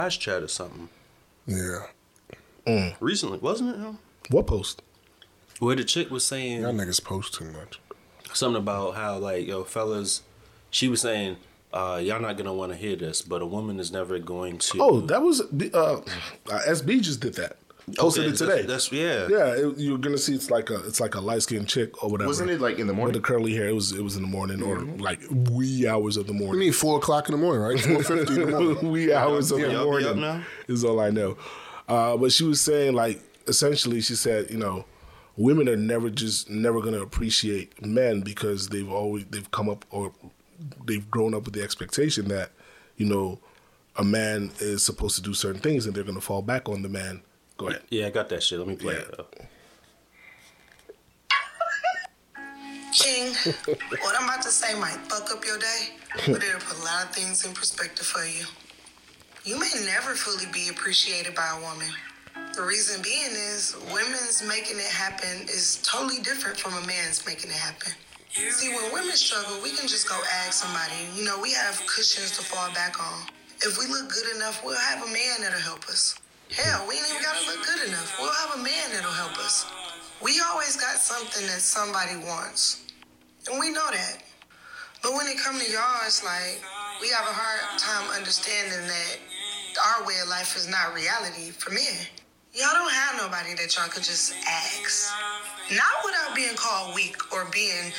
Ash chat or something Yeah. recently, wasn't it? Yo? What post? Where the chick was saying Y'all niggas post too much. something about how like yo fellas, she was saying. Uh, y'all not gonna want to hear this, but a woman is never going to. Oh, that was uh, uh, SB just did that. Posted Okay, it today. That's, that's yeah. yeah, it, you're gonna see it's like a it's like a light skinned chick or whatever. Wasn't it like in the morning? with the curly hair? It was it was in the morning or like wee hours of the You morning. mean four o'clock in the morning, right? Four fifty in the morning. wee hours of Yeah, the y'all up morning now? is all I know. Uh, but she was saying like essentially she said you know women are never just never gonna appreciate men because they've always they've come up or they've grown up with the expectation that you know a man is supposed to do certain things and they're gonna fall back on the man. Go ahead. Yeah, I got that shit. Let me play Yeah. it. Though. King, what I'm about to say might fuck up your day, but it'll put a lot of things in perspective for you. You may never fully be appreciated by a woman. The reason being is women's making it happen is totally different from a man's making it happen. See, when women struggle, we can just go ask somebody. You know, we have cushions to fall back on. If we look good enough, we'll have a man that'll help us. Hell, we ain't even gotta look good enough. We'll have a man that'll help us. We always got something that somebody wants. And we know that. But when it comes to y'all, it's like we have a hard time understanding that our way of life is not reality for men. Y'all don't have nobody that y'all could just ask. Not without being called weak or being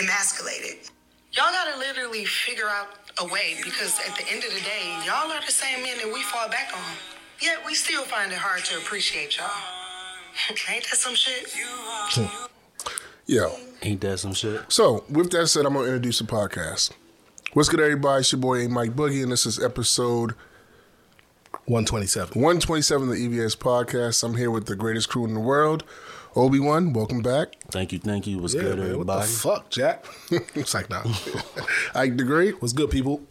emasculated. Y'all gotta literally figure out a way because at the end of the day, y'all are the same men that we fall back on. Yet we still find it hard to appreciate y'all. Ain't that some shit? Yo. Ain't that some shit? So, with that said, I'm going to introduce the podcast. What's good, everybody? It's your boy, A. Mike Boogie, and this is episode One twenty seven. 127 of the EBS podcast. I'm here with the greatest crew in the world. Obi-Wan, welcome back. Thank you, thank you. What's Yeah, good, man. What the everybody? fuck, Jack? it's like nah. Ike the Great, What's good, people?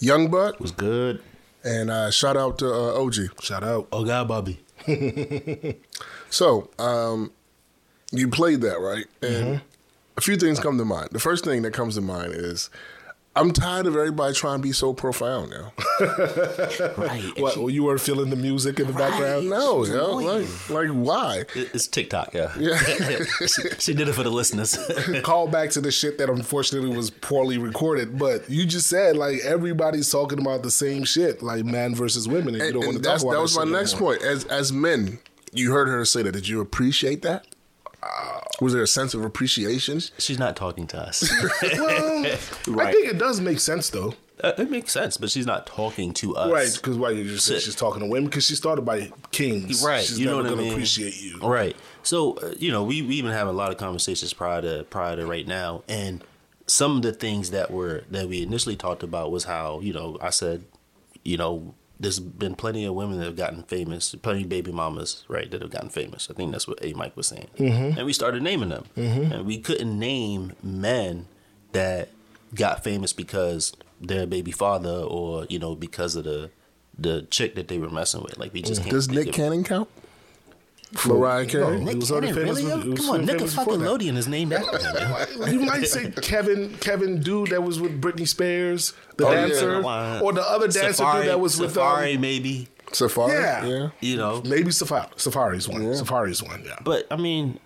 Young Buck, What's good? And uh, shout out to uh, OG. Shout out. Oh God, Bobby. So, um, you played that, right? And a few things come to mind. The first thing that comes to mind is I'm tired of everybody trying to be so profound now. Right. What? Well, you weren't feeling the music in the background? No, She's yo, like, like why? It's TikTok, yeah. Yeah. she, she did it for the listeners. Call back to the shit that unfortunately was poorly recorded, but you just said like everybody's talking about the same shit, like man versus women, and, you don't and want to talk that's, about that was my next more. point. As as men, you heard her say that. Did you appreciate that? Was there a sense of appreciation? She's not talking to us. Well, I think it does make sense though, Uh, it makes sense, but she's not talking to us. right? Because why you just said she's talking to women because she started by kings, Right. She's you know never what I gonna mean? appreciate you, Right. So, uh, you know, we we even have a lot of conversations prior to prior to right now, and some of the things that were that we initially talked about was how you know I said, you know, there's been plenty of women that have gotten famous, plenty of baby mamas, right, that have gotten famous. I think that's what A Mike was saying, mm-hmm. and we started naming them, and we couldn't name men that got famous because their baby father or you know because of the the chick that they were messing with. Like we just can't. Does Nick Cannon count? Mariah Carey. No. Nick Cannon, really? with- Come on, Nick before is named after him. you might say Kevin Kevin dude that was with Britney Spears, the Oh, dancer, Why? or the other dancer Safaree, dude that was with Safaree, um, maybe. Safaree? Yeah. yeah. You know, maybe Safaree. Safaree's one. Safaree's one. Yeah. but I mean,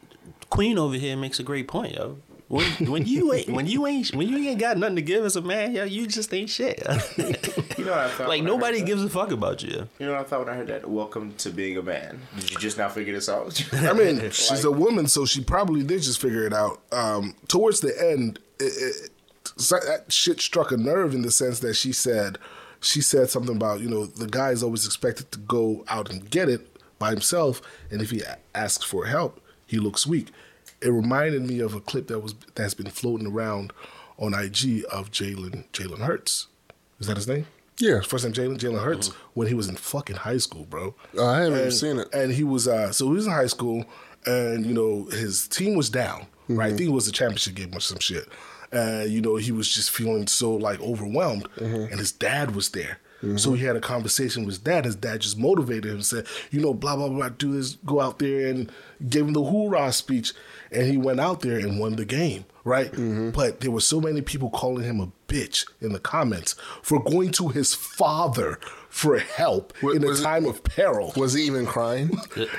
Queen over here makes a great point, yo. When, when you ain't when you ain't when you ain't got nothing to give as a man, yo, you just ain't shit. You know what I thought? like when I nobody that? gives a fuck about you. You know what I thought when I heard that? Welcome to being a man. Did you just now figure this out? I mean, she's a woman, so she probably did just figure it out. Um, towards the end, it, it, so that shit struck a nerve in the sense that she said, she said something about you know the guy is always expected to go out and get it by himself, and if he a- asks for help, he looks weak. It reminded me of a clip that was that's been floating around on IG of Jalen Jalen Hurts. Is that his name? Yeah. First time Jalen Jalen Hurts mm-hmm. when he was in fucking high school, bro. Oh, I haven't even And- seen it. And he was uh so he was in high school and you know his team was down, right? I mm-hmm. think it was the championship game or some shit. And you know, he was just feeling so like overwhelmed mm-hmm. and his dad was there. So he had a conversation with his dad. His dad just motivated him and said, you know, blah, blah, blah, do this, go out there and gave him the hoorah speech. And he went out there and won the game, right? Mm-hmm. But there were so many people calling him a bitch in the comments for going to his father for help Wa- in a was it- time of peril. Was he even crying?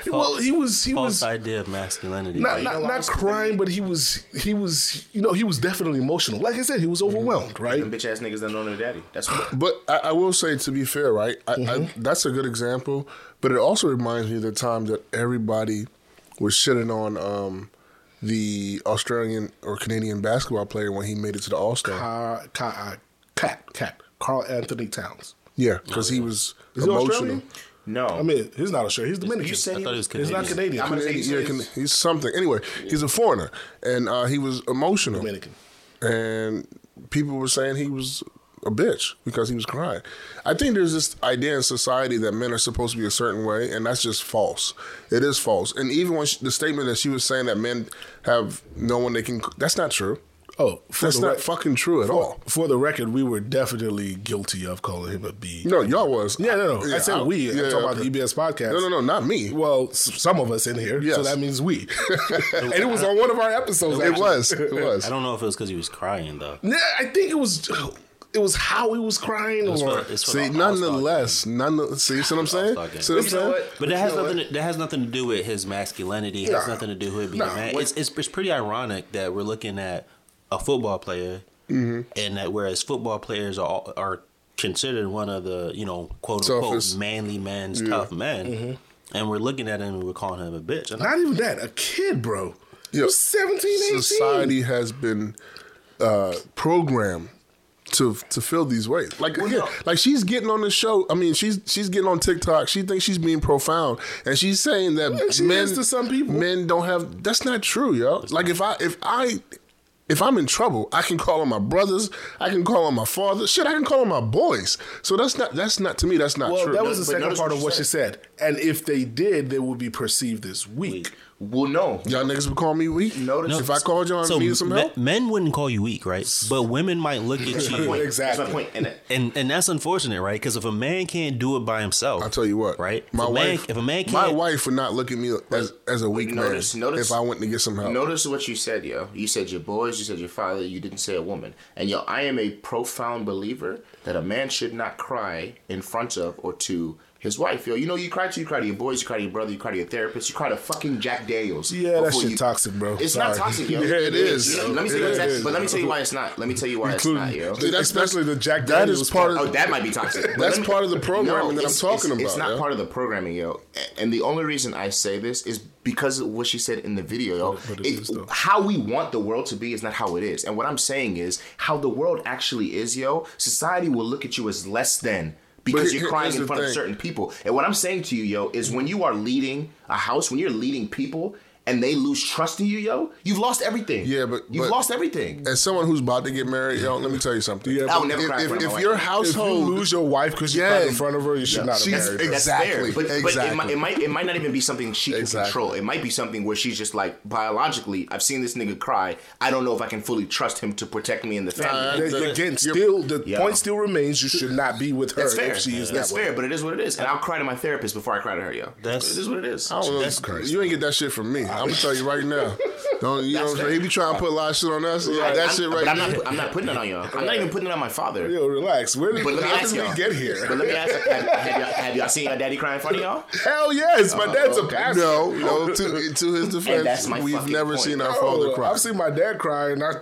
well, he was he false was idea of masculinity. not right? not, not crying, but he was he was you know he was definitely emotional. Like I said, he was overwhelmed, right? Them bitch ass niggas that know their daddy. That's what. But I, I will say, to be fair, right? I, I, that's a good example. But it also reminds me of the time that everybody was shitting on um, the Australian or Canadian basketball player when he made it to the All Star. Uh, Ca- uh, cat, cat, Karl-Anthony Towns. Yeah, because he was Is he emotional. Australian? No. I mean, he's not Australian. He's Dominican. you said I thought he was he's Canadian. not Canadian. I'm gonna say Canadian, yeah, he's- can, he's something. Anyway, he's a foreigner, and uh, he was emotional. Dominican. and people were saying he was a bitch because he was crying. I think there's this idea in society that men are supposed to be a certain way, and that's just false. It is false. And even when she, the statement that she was saying that men have no one they can, that's not true. Oh, for That's the not rec- fucking true at for, all. For the record, we were definitely guilty of calling him a B. No, y'all was. Yeah, no, no. I Yeah, said we. I'm talking about the EBS podcast. No, no, no, not me. Well, s- some of us in here, so that means we. and it was on one of our episodes. It actually. was. It was. I don't know if it was because he was crying though. Yeah, I think it was. It was how he was crying, It's or for- it's for See, the All-Star nonetheless, none. See, see what I'm saying? See what I'm saying? what? But that has nothing. To, that has nothing to do with his masculinity. It has nothing to do with being Nah, a man. It's, it's it's pretty ironic that we're looking at a football player, Mm-hmm. and that whereas football players are are considered one of the you know quote unquote manly men's tough men, and we're looking at him and we're calling him a bitch. And I- not even that. A kid, bro. He Yeah. was 17, 18. society has been uh, programmed to to fill these ways. Like again, like she's getting on the show. I mean, she's she's getting on TikTok. She thinks she's being profound, and she's saying that Yeah, she men to some people. men don't have. That's not true, yo. Like if I if I. If I'm in trouble, I can call on my brothers. I can call on my father. Shit, I can call on my boys. So that's not. That's not to me. That's not Well, true. that was the second part what of what she said. And if they did, they would be perceived as weak. Well, no. Y'all niggas would call me weak. Notice- if I called y'all and so needed some me- help. men wouldn't call you weak, right? But women might look at That's my you, point. Exactly. That's my point. And and and that's unfortunate, right? Because if a man can't do it by himself, I'll tell you what, right? If My man, wife, if a man can't, my wife would not look at me as as a weak notice- man notice- if I went to get some help. Notice what you said, yo. You said your boys, you said your father, you didn't say a woman. And yo, I am a profound believer that a man should not cry in front of or to his wife, yo. You know, you cry to you cry to your boys, you cry to your brother, you cry to your therapist, you cry to fucking Jack Daniels. Yeah, that before shit you- toxic, bro. It's Sorry. not toxic, yo. Yeah, it is. Let me tell It you exactly, is. but let me tell you why it's not. Let me tell you why it's not, yo. See, that's- Especially the Jack that Daniels is part part. of Oh, that might be toxic. That's me- part of the programming that I'm talking it's, It's not yo. part of the programming, yo. And the only reason I say this is because of what she said in the video, yo. but it It- is, how we want the world to be is not how it is. And what I'm saying is how the world actually is, yo. Society will look at you as less than. Because you're crying in front of certain people. And what I'm saying to you, yo, is when you are leading a house, when you're leading people and they lose trust in you, yo, you've lost everything. Yeah, but- you've but- lost everything. As someone who's about to get married, yo, let me tell you something. Yeah, I would never if, cry in if, if your wife. If you household, lose your wife because you Yeah. cried in front of her, you should not have She's- married her. That's Exactly, fair, but, but it, exactly. might, it might it might not even be something she can Exactly. control. It might be something where she's just like biologically, I've seen this nigga cry. I don't know if I can fully trust him to protect me and the family. Uh, nah, They- Again, still the Yeah. point still remains. You should not be with her That's fair. if she is That's that way. fair, but it is what it is. And I'll cry to my therapist before I cry to her, yo. That's- it is what it is. I don't know, Jesus Christ. you ain't get that shit from me. I'm gonna tell you right now. Don't you know? What I'm saying? He be trying to put a lot of shit on us. Yeah, that I'm, shit right but I'm there. not. I'm not putting it on y'all. I'm not even putting it on my father. Yo, relax. Where did, But let me ask did y'all. we get here? But let me ask. Have, have, y'all, have y'all seen your daddy cry in front of y'all? Hell yes, my oh, dad's okay. a pastor. no, no. Oh. To, to his defense, that's my we've never point. seen our Oh, father cry. I've seen my dad cry, and I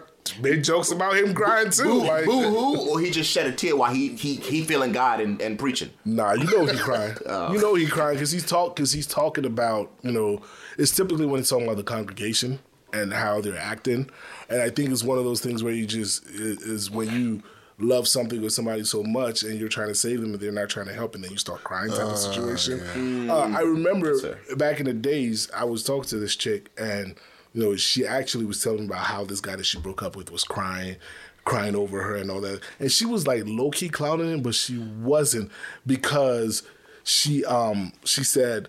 made jokes about him crying too. Boo, like, boo hoo, or he just shed a tear while he he he feeling God and, and preaching. Nah, you know he crying. Oh. You know he crying because he's talk because he's talking about you know it's typically when it's talking about the congregation and how they're acting, and I think it's one of those things where you just is is when you love something or somebody so much and you're trying to save them and they're not trying to help and then you start crying type of situation. Uh, I remember fair. back in the days I was talking to this chick and you know she actually was telling me about how this guy that she broke up with was crying crying over her and all that and she was like low key clowning him but she wasn't because she um she said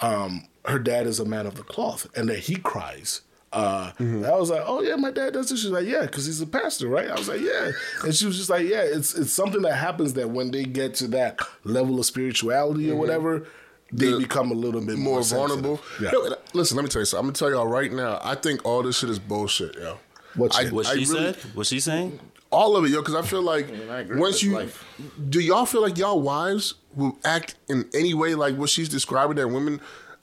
um her dad is a man of the cloth and that he cries uh, and I was like, oh yeah, my dad does this. She's like, yeah, because he's a pastor, right? I was like, yeah, and she was just like, yeah, it's it's something that happens that when they get to that level of spirituality or whatever, they The- become a little bit more, more vulnerable. Yeah. Yo, listen, let me tell you something. I'm gonna tell y'all right now. I think all this shit is bullshit, yo. What I, shit? What I she really- said? What she saying? all of it, yo. Because I feel like I agree once you life. do, y'all feel like y'all wives will act in any way like what she's describing that women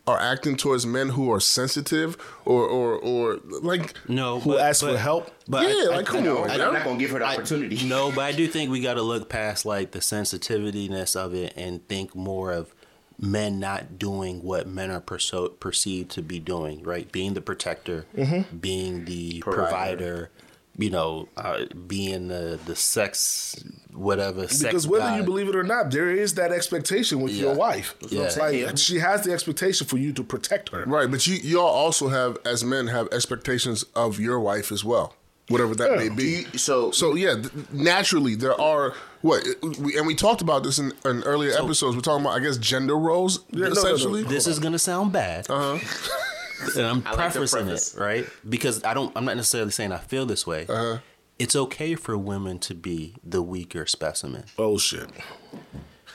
are acting towards men who are sensitive or or or like No, Who but, asked but, for help? But Yeah, I, like, I, come No, on, but yo. I'm not gonna give her the I- opportunity. no, but I do think we got to look past like the sensitiveness of it and think more of men not doing what men are perso- perceived to be doing, right? Being the protector, Mm-hmm. being the Provider. provider, you know, uh, being the the sex whatever. Because sex whether you believe it or not, there is that expectation with your Yeah. wife. Yeah. Like she has the expectation for you to protect her. right. But you y'all also have as men have expectations of your wife as well, whatever that may be. you- so So yeah, th- naturally there are what, we, and we talked about this in, in earlier episodes. We're talking about, I guess, gender roles no, no. essentially. this is gonna sound bad. Uh-huh. and I'm I like prefacing preface. it, right? Because I don't I'm not necessarily saying I feel this way. Uh-huh. It's okay for women to be the weaker specimen. Oh shit.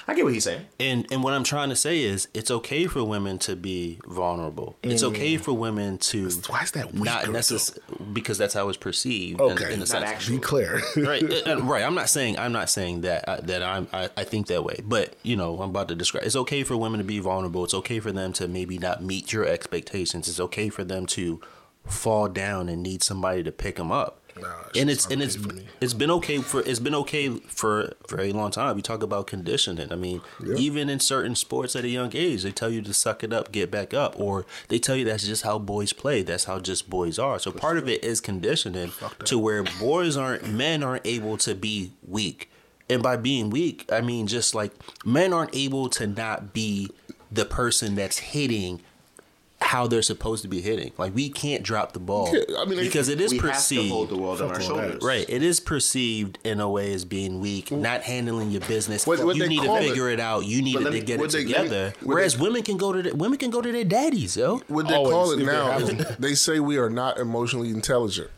I get what he's saying. And and what I'm trying to say is it's okay for women to be vulnerable. It's okay for women to Why is that not weaker, necessarily because that's how it's perceived Okay. in, in a Not sense. actually. Be clear. right, uh, uh, right. I'm not saying I'm not saying that uh, that I'm I, I think that way, but you know I'm about to describe. It's okay for women to be vulnerable. It's okay for them to maybe not meet your expectations. It's okay for them to fall down and need somebody to pick them up. Nah, and it's and it's for it's been okay for it's been okay for a very long time. We talk about conditioning. I mean, even in certain sports at a young age, they tell you to suck it up, get back up, or they tell you that's just how boys play. That's how just boys are. So part of it is conditioning to where boys aren't men aren't able to be weak. And by being weak, I mean just like men aren't able to not be the person that's hitting how they're supposed to be hitting. Like we can't drop the ball Yeah, I mean, because it is we perceived have to hold the world on our all that. shoulders. Right. It is perceived in a way as being weak, not handling your business. What- what you need to call it- figure it, out. You need to me- get it they- let me- together. what Whereas they- women can go to the, women can go to their daddies, yo. What they Always, call it now have is them. they say we are not emotionally intelligent.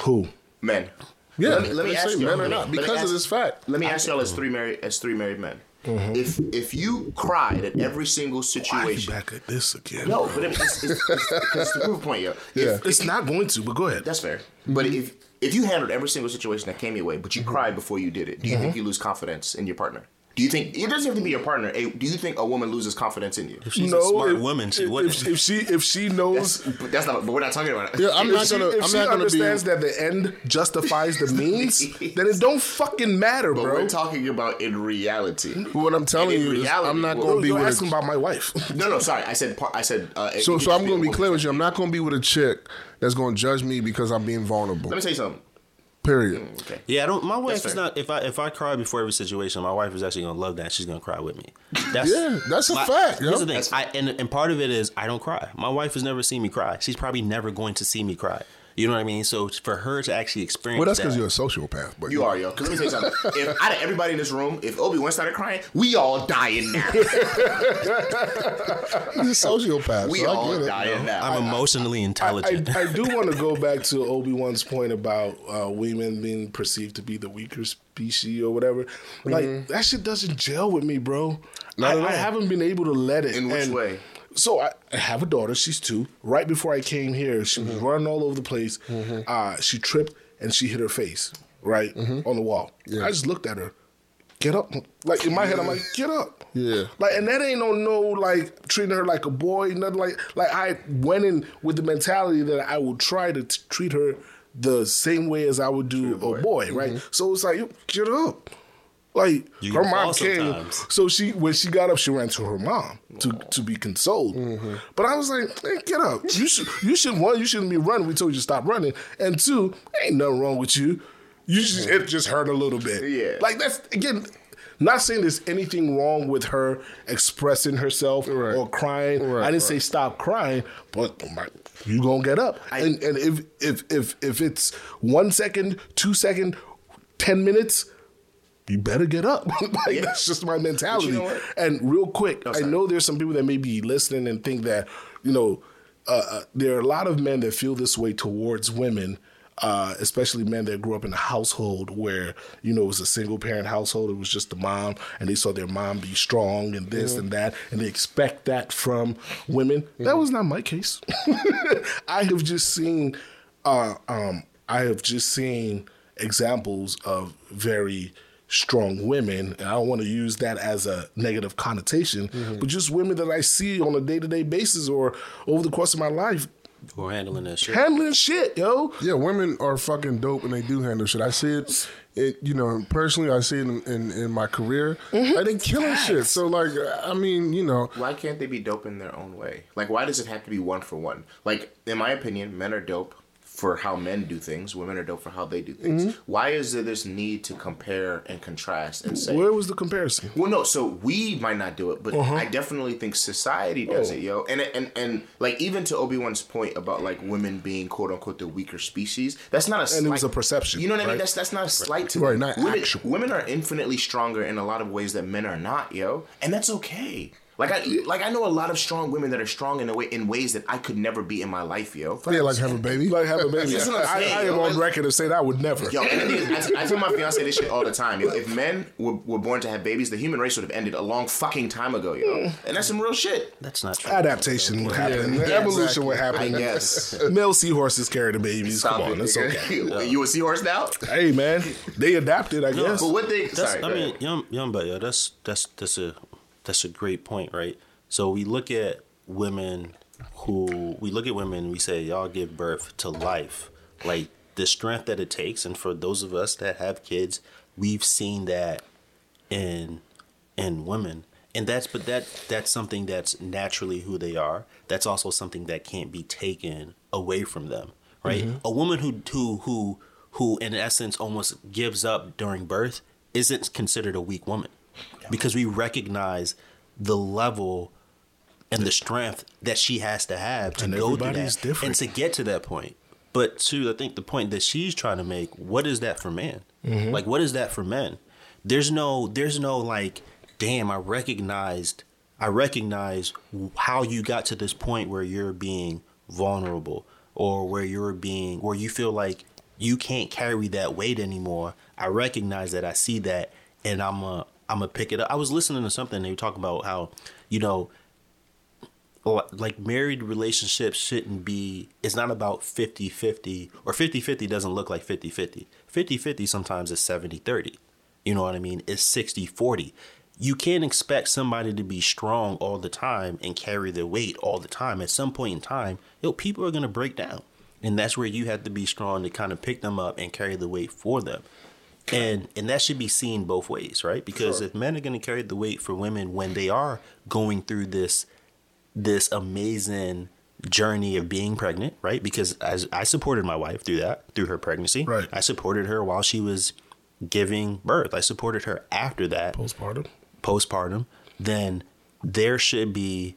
Who? Men. Yeah, Let me, let me ask say you. men let are not let me because of this fact. Let me ask y'all as three married as three married men. Mm-hmm. If if you cried at every single Why are you situation, back at this again? no, but it's, it's, it's, it's, it's the proof point, yo. If, Yeah. It's not going to, but go ahead. That's fair. Mm-hmm. But if if you handled every single situation that came your way, but you mm-hmm. cried before you did it, do you think you lose confidence in your partner? Do you think it doesn't have to be your partner? Do you think a woman loses confidence in you? If she's a smart woman, she if, wouldn't. If, if she if she knows That's, but that's not. But we're not talking about it. Yeah, I'm if not she, gonna. if I'm she not gonna be. understands that the end justifies the means, then it don't fucking matter, But bro. we're talking about in reality. What I'm telling in you is, I'm not well, gonna be You're with. asking A, about my wife. No, no, sorry. I said. I said. Uh, so, so I'm gonna be clear with you. I'm not gonna be with a chick that's gonna judge me because I'm being vulnerable. Let me tell you something. Period. Mm, okay. Yeah, I don't. My wife That's is fair. not. If I if I cry before every situation, my wife is actually gonna love that. She's gonna cry with me. That's, Yeah, that's a my- fact, yo. Here's the thing, I, and and part of it is I don't cry. My wife has never seen me cry. She's probably never going to see me cry. You know what I mean? So for her to actually experience, Well, that's that, because you're a sociopath. But You are, yo. Because let me tell you something. If out of everybody in this room, if Obi Wan started crying, we all dying now. He's a sociopath. We so I all get it. dying now. I'm emotionally I, intelligent. I do want to go back to Obi Wan's point about uh, women being perceived to be the weaker species or whatever. Like that shit doesn't gel with me, bro. Not I, at all. I haven't been able to let it. In which And way? So I, I have a daughter. She's two. Right before I came here, she was mm-hmm. running all over the place. Mm-hmm. Uh, she tripped and she hit her face right mm-hmm. on the wall. I just looked at her. Get up. Like in my head, I'm like, get up. Yeah. Like, and that ain't no no like treating her like a boy, nothing like like I went in with the mentality that I would try to t- treat her the same way as I would do a boy, right? So it's like, get up. Like You her mom came, sometimes. so she when she got up, she ran to her mom to to be consoled. Mm-hmm. But I was like, hey, get up. You should you should one, you shouldn't be running. We told you to stop running. And two, ain't nothing wrong with you. You just it just hurt a little bit. Yeah. Like that's again. Not saying there's anything wrong with her expressing herself Right. or crying. Right, I didn't right. say stop crying, but oh my, you gonna get up. and and if if if if it's one second, two second, ten minutes, you better get up. like that's just my mentality. know? And real quick, I know there's some people that may be listening and think that you know uh, uh, there are a lot of men that feel this way towards women. Uh, especially men that grew up in a household where you know it was a single parent household. It was just the mom, and they saw their mom be strong and this and that, and they expect that from women. That was not my case. I have just seen uh, um, I have just seen examples of very strong women, and I don't want to use that as a negative connotation, Mm-hmm. but just women that I see on a day to day basis or over the course of my life We're handling that shit. handling shit, yo. Yeah, women are fucking dope and they do handle shit. I see it, it you know, personally, I see it in, in, in my career. Like, they killing shit. So, like, I mean, you know, Why can't they be dope in their own way? Like, why does it have to be one for one? Like, in my opinion, men are dope for how men do things. Women are dope for how they do things. Mm-hmm. Why is there this need to compare and contrast and say? Where was the comparison? Well, no. So we might not do it, but Uh-huh. I definitely think society does it, yo. And and and like even to Obi Wan's point about like women being quote unquote the weaker species, that's not a. And it was a perception, You know what I mean? That's that's not a slight to Right, not women, actual. Women are infinitely stronger in a lot of ways that men are not, yo, and that's okay. Like I like I know a lot of strong women that are strong in a way in ways that I could never be in my life, yo. yeah, like have a baby. Like have a baby. That's what I'm I, saying, I am on record of saying I would never. Yo, and the thing is, I, I tell my fiance this shit all the time. Yo, if men were, were born to have babies, the human race would have ended a long fucking time ago, yo. And that's some real shit. That's not true. Adaptation would happen. Yeah, Evolution exactly. would I happen. guess. Male seahorses carry the babies. Stop Come on, it, it's nigga. okay. You a seahorse now? Hey man, they adapted, I guess. But what they? That's, sorry, I mean, young, young, but yeah, that's that's that's a that's a great point, right? So we look at women who we look at women we say y'all give birth to life, like the strength that it takes, and for those of us that have kids, we've seen that in in women, and that's but that that's something that's naturally who they are. That's also something that can't be taken away from them, right? Mm-hmm. A woman who who who who in essence almost gives up during birth isn't considered a weak woman because we recognize the level and the strength that she has to have to And go through that different. and to get to that point. But to I think the point that she's trying to make, what is that for men? Mm-hmm. Like what is that for men? There's no there's no like, damn, I recognized I recognize how you got to this point where you're being vulnerable or where you're being where you feel like you can't carry that weight anymore. I recognize that I see that and I'm a I'm gonna pick it up. I was listening to something they were talking about how, you know, like married relationships shouldn't be it's not about 50-50 or 50-50 doesn't look like 50-50 50-50 sometimes is 70-30 you know what i mean? It's 60-40 you can't expect somebody to be strong all the time and carry their weight all the time. At some point in time yo people are going to break down. And that's where you have to be strong to kind of pick them up and carry the weight for them and and that should be seen both ways right because if men are going to carry the weight for women when they are going through this this amazing journey of being pregnant, right? Because as I supported my wife through that, through her pregnancy. Right. I supported her while she was giving birth. I supported her after that, Postpartum. postpartum. Then there should be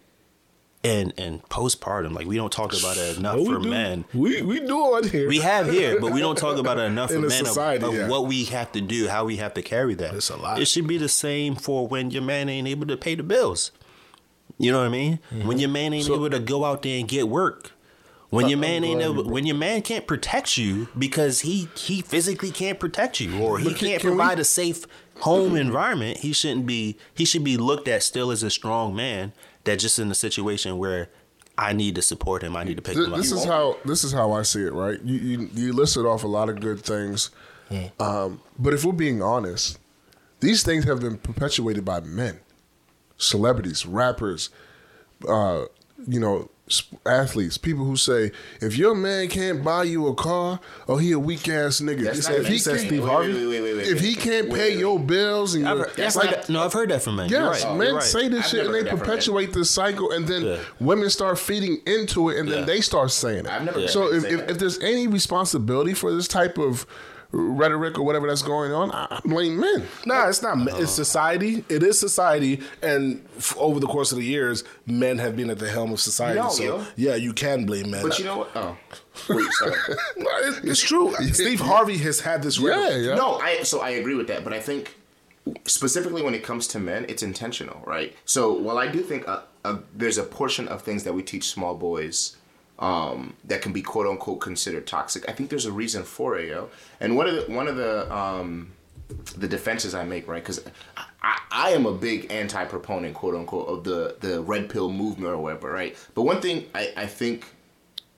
and and postpartum, like we don't talk about it enough for do- men. We we do on here. We have here, but we don't talk about it enough for men society, of, yeah. what we have to do, how we have to carry that. It's a lot. It should be the same for when your man ain't able to pay the bills. You know what I mean? Mm-hmm. When your man ain't able to go out there and get work. When your man ain't able, when your man can't protect you because he he physically can't protect you or he can- can't can we- provide a safe home environment, he shouldn't be he should be looked at still as a strong man that just in a situation where I need to support him, I need to pick Th- him up. this is how this is how I see it. Right, you you, you listed off a lot of good things, um, but if we're being honest, these things have been perpetuated by men, celebrities, rappers, uh, you know, athletes, people who say if your man can't buy you a car, oh he a weak ass nigga. That's If not he he said can't- Steve Harvey? Wait, wait, wait, wait, if he can't Wait, pay wait, your bills and I've your, heard, that's like- like, no, I've heard that from men. Yes, right. men right. say this I've shit and they heard that from perpetuate this cycle, and then Yeah. women start feeding into it, and then Yeah. they start saying it. I've never heard so if, if, if there's any responsibility for this type of rhetoric or whatever that's going on, I, I blame men. Nah, it's not. It's society. It is society, and f- over the course of the years, men have been at the helm of society. No, so yo. yeah, you can blame men. But you know what? Oh, wait, sorry. No, it's, it's true. Steve Harvey has had this. Yeah, yeah. No, I so I agree with that, but I think specifically when it comes to men, it's intentional, right? So while I do think uh, uh, there's a portion of things that we teach small boys um, that can be quote unquote considered toxic, I think there's a reason for it, yo. And one of the one of the um, the defenses I make, right? Because I, I am a big anti-proponent, quote unquote, of the the red pill movement or whatever, right? But one thing I, I think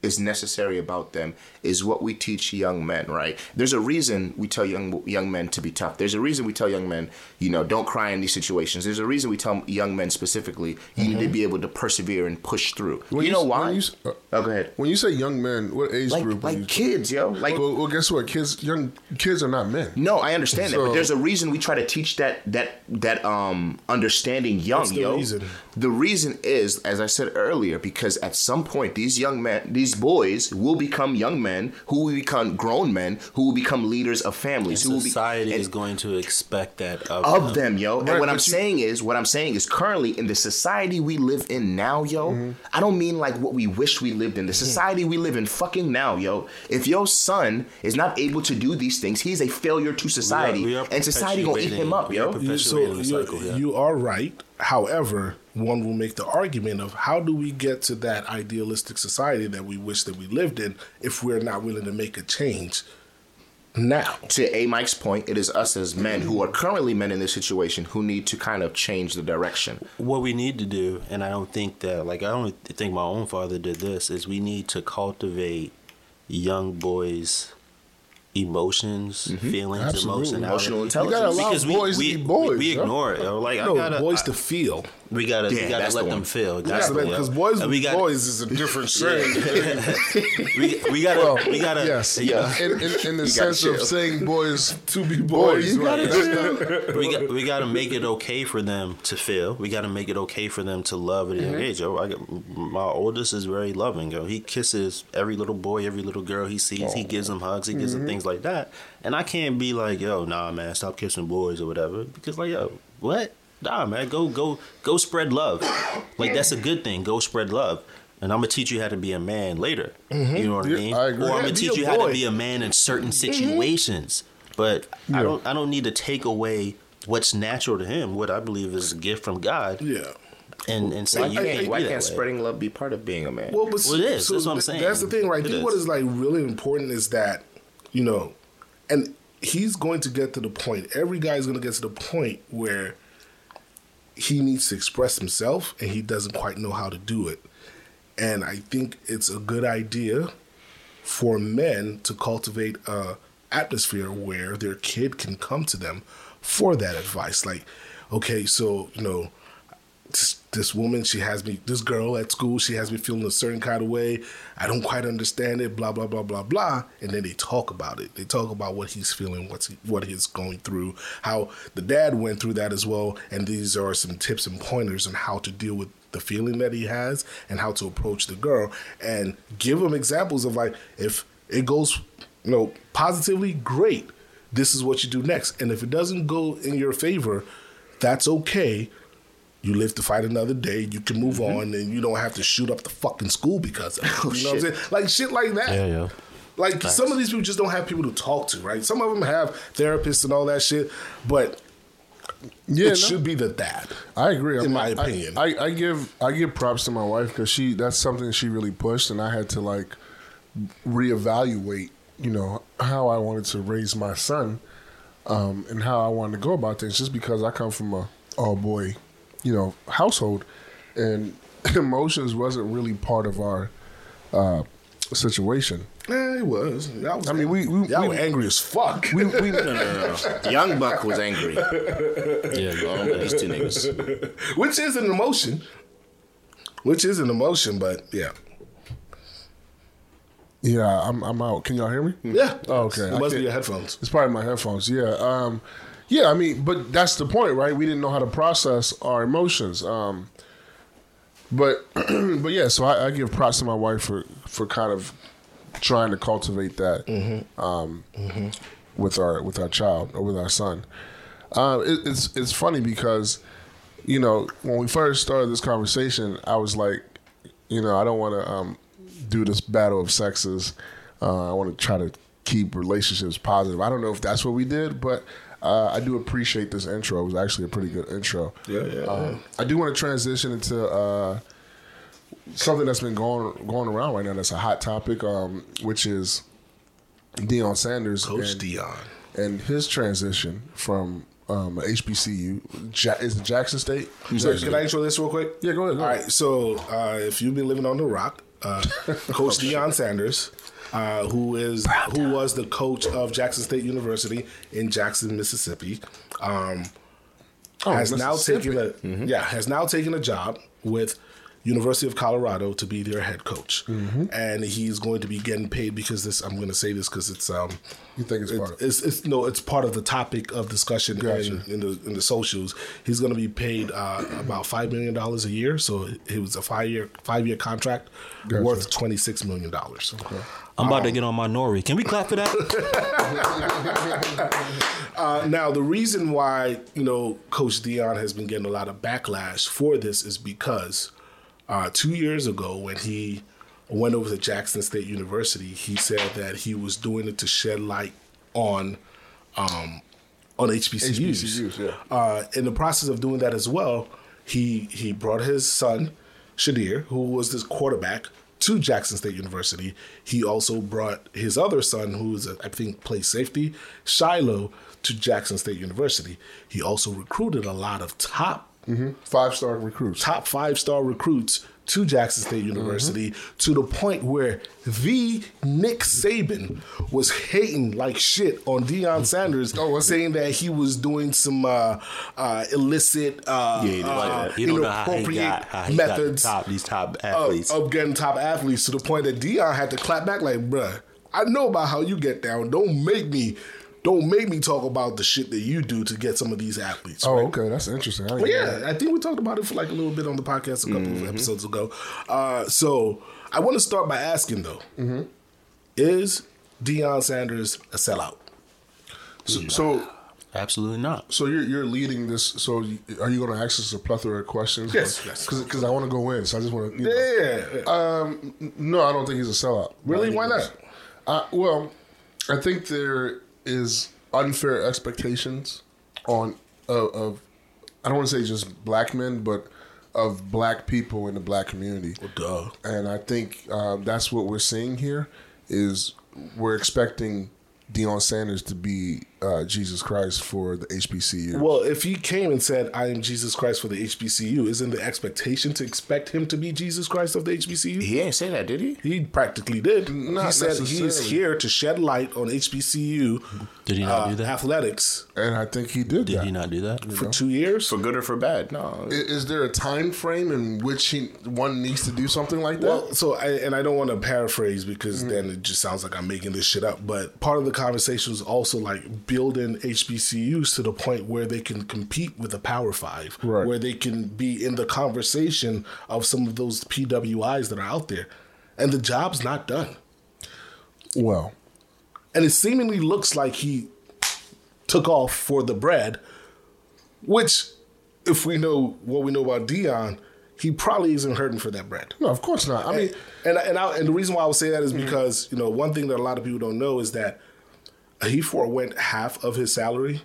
is necessary about them is what we teach young men, right? There's a reason we tell young young men to be tough. There's a reason we tell young men, you know, don't cry in these situations. There's a reason we tell young men specifically, you need to be able to persevere and push through. When you know why? you uh, oh, go ahead. When you say young men, what age Like group? are you- like kids, yo. Like well, well, guess what? Kids, young kids are not men. No, I understand that, but there's a reason we try to teach that that that um understanding young, yo. reason? The reason is, as I said earlier, because at some point these young men, these boys, will become young men who will become grown men who will become leaders of families. who will be Society and- is going to expect that of, of them, yo. and what I'm you- saying is, what I'm saying is, currently in the society we live in now, yo. Mm-hmm. I don't mean like what we wish we lived in. The society we live in, fucking now, yo. If your son is not able to do these things, he's a failure to society, we are and society gonna eat him up, yo. You- so you, cycle, yeah. you are right. However, one will make the argument of how do we get to that idealistic society that we wish that we lived in if we're not willing to make a change now. To A Mike's point, it is us as men who are currently men in this situation who need to kind of change the direction. what we need to do, and I don't think that, like, I don't think my own father did this, is we need to cultivate young boys' emotions, mm-hmm. feelings, Absolutely. emotion, Emotional You gotta intelligence. allow because we, boys we, to be boys. we, we yo. ignore it. Yo. Like No, I gotta, boys I- to feel. We gotta, Yeah, we gotta let the them feel. Yeah, Exactly, yo. because boys And we gotta, boys is a different thing. we, we gotta, Well, we gotta, yes, know, in, in, in the sense of saying boys to be boys, boys, right? That's not- we got we got to make it okay for them to feel. We got to make it okay for them to love at a young mm-hmm. age. Yo, I my oldest is very loving. Yo, he kisses every little boy, every little girl he sees. He gives them hugs. He gives them mm-hmm. things like that. And I can't be like, yo, nah, man, stop kissing boys or whatever. Because like, yo, what? Nah, man, go go go spread love. Like that's a good thing. Go spread love. And I'm gonna teach you how to be a man later. Mm-hmm. You know what Yeah, I mean? I agree. Or I'm gonna teach a you how to be a man in certain mm-hmm. situations. But I don't I don't need to take away what's natural to him, what I believe is a gift from God, Yeah. and and say Why you can't, can't why can't way. spreading love be part of being a man? Well, but Well, it is. so That's what I'm saying. That's the thing, right? I It think what is. is like really important is that you know, and he's going to get to the point. Every guy's going to get to the point where he needs to express himself, and he doesn't quite know how to do it. And I think it's a good idea for men to cultivate a atmosphere where their kid can come to them for that advice. Like, okay, so you know, this, this woman, she has me, this girl at school, she has me feeling a certain kind of way. I don't quite understand it, blah, blah, blah, blah, blah. And then they talk about it. They talk about what he's feeling, what's he, what he's going through, how the dad went through that as well. And these are some tips and pointers on how to deal with the feeling that he has and how to approach the girl and give him examples of like, if it goes, you know, positively, great. This is what you do next. And if it doesn't go in your favor, that's okay. You live to fight another day. You can move on, and you don't have to shoot up the fucking school because of it. you know what I'm shit. saying? Like shit like that. Yeah, yeah. Like some of these people just don't have people to talk to, right? Some of them have therapists and all that shit, but Yeah, it no. should be the dad. I agree. in I'm- my I- opinion. I, I give I give props to my wife because she that's something she really pushed, and I had to like reevaluate, you know, how I wanted to raise my son, um, and how I wanted to go about things. Just because I come from a all boy, you know, household, and emotions wasn't really part of our uh, situation. Eh, it was. That was I mean, we- we- y'all we- were angry as fuck. We, we, no, no, no. Young Buck was angry. Yeah, these two niggas. which is an emotion. Which is an emotion, but yeah. yeah, I'm I'm out. Can y'all hear me? Yeah. Oh, okay. It I must be your headphones. It's probably my headphones. Yeah. Um, yeah. I mean, but that's the point, right? We didn't know how to process our emotions. Um, but but yeah. So I, I give props to my wife for for kind of trying to cultivate that Um, with our with our child or with our son. Uh, it, it's it's funny because you know when we first started this conversation, I was like, you know, I don't want to um, do this battle of sexes. Uh, I want to try to keep relationships positive. I don't know if that's what we did, but uh, I do appreciate this intro. It was actually a pretty good intro. Yeah, yeah, Um, I do want to transition into uh, something that's been going going around right now. That's a hot topic, um, which is Deion Sanders Coach and, Deion. and his transition from um, HBCU. Ja- is it Jackson State? So can I intro this real quick? Yeah, go ahead, go All ahead. right. So uh, if you've been living on the rock, uh, Coach Deion Sanders, uh, who is who was the coach of Jackson State University in Jackson, Mississippi, um, Oh, has now taken a yeah has now taken a job with University of Colorado to be their head coach, Mm-hmm. and he's going to be getting paid because this. I'm going to say this because it's um You think it's part of it's, it's no it's part of the topic of discussion Gotcha. in, in the in the socials. He's going to be paid uh, about five million dollars a year, so it was a five year five year contract Gotcha. worth twenty six million dollars. I'm about to get on my Nori. Can we clap for that? Uh, now, the reason why you know Coach Deion has been getting a lot of backlash for this is because uh, two years ago, when he went over to Jackson State University, he said that he was doing it to shed light on um, on HBCUs. HBCUs, yeah. Uh, in the process of doing that as well, he he brought his son Shedeur, who was this quarterback, to Jackson State University. He also brought his other son, who's I think plays safety, Shiloh, to Jackson State University. He also recruited a lot of top Five star recruits. top five star recruits to Jackson State University to the point where the Nick Saban was hating like shit on Deion Sanders, Oh, was saying that he was doing some uh, uh, illicit, uh, Yeah, he like uh, that. You don't know how inappropriate got, how he got the methods top, these top of, athletes. of getting top athletes to the point that Deion had to clap back like, bruh, I know about how you get down. Don't make me, don't make me talk about the shit that you do to get some of these athletes. Oh, right? okay, that's interesting. I didn't Well, yeah, that. I think we talked about it for like a little bit on the podcast a couple Mm-hmm. of episodes ago. Uh, so I want to start by asking though, Mm-hmm. is Deion Sanders a sellout? So, so, Absolutely not. so you're you're leading this. So, are you going to ask us a plethora of questions? Yes, yes. Because I want to go in. So I just want to. You know. Yeah, Um, no, I don't think he's a sellout. Really? I Why not? he's- Uh, well, I think there is unfair expectations on of, of I don't want to say just black men, but of black people in the black community. duh. And I think um, that's what we're seeing here is we're expecting Deion Sanders to be uh, Jesus Christ for the HBCU. Well, if he came and said, "I am Jesus Christ for the HBCU," isn't the expectation to expect him to be Jesus Christ of the HBCU? He ain't say that, did he? He practically did. Not he said he is here to shed light on HBCU Did he not uh, do that? athletics and I think he did, Did that. he not do that? for two years. For good or for bad? No. I- Is there a time frame in which he one needs to do something like that? Well, so I, and I don't want to paraphrase because then it just sounds like I'm making this shit up. But part of the conversation was also like building HBCUs to the point where they can compete with the Power Five, Right. where they can be in the conversation of some of those PWIs that are out there, and the job's not done. well, And it seemingly looks like he took off for the bread, which, if we know what we know about Deion, he probably isn't hurting for that bread. no, of course not. I mean, and and I, and the reason why I would say that is mm-hmm. because you know one thing that a lot of people don't know is that he forewent half of his salary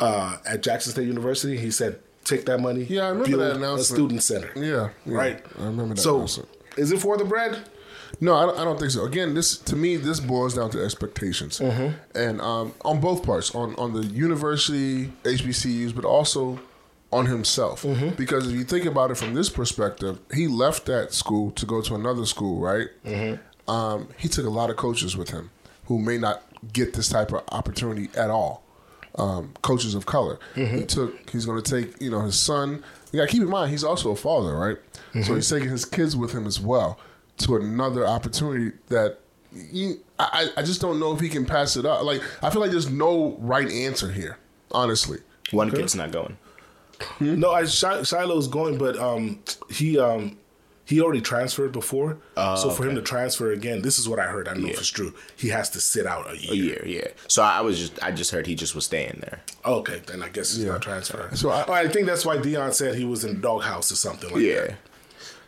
uh, at Jackson State University. He said, "Take that money, Yeah, I remember build that a student center." yeah, yeah, Right. I remember that. So, announcement. is it for the bread? No, I don't, I don't think so. Again, this to me this boils down to expectations, and um, on both parts, on on the university HBCUs, but also on himself. Because if you think about it from this perspective, he left that school to go to another school, right? Um, he took a lot of coaches with him who may not get this type of opportunity at all. Um, coaches of color. He took. He's going to take. You know, his son. You got to keep in mind he's also a father, right? So he's taking his kids with him as well to another opportunity that. You, I, I just don't know if he can pass it up. Like I feel like there's no right answer here, honestly. One kid's not going. No, I Shi- Shiloh's going, but um, he um, he already transferred before. so for him to transfer again, this is what I heard. I don't know if it's true. He has to sit out a year. A year. year, yeah. So I was just, I just heard he just was staying there. Okay, then I guess he's not transferring. So I- Oh, I think that's why Deion said he was in the doghouse or something like Yeah. that.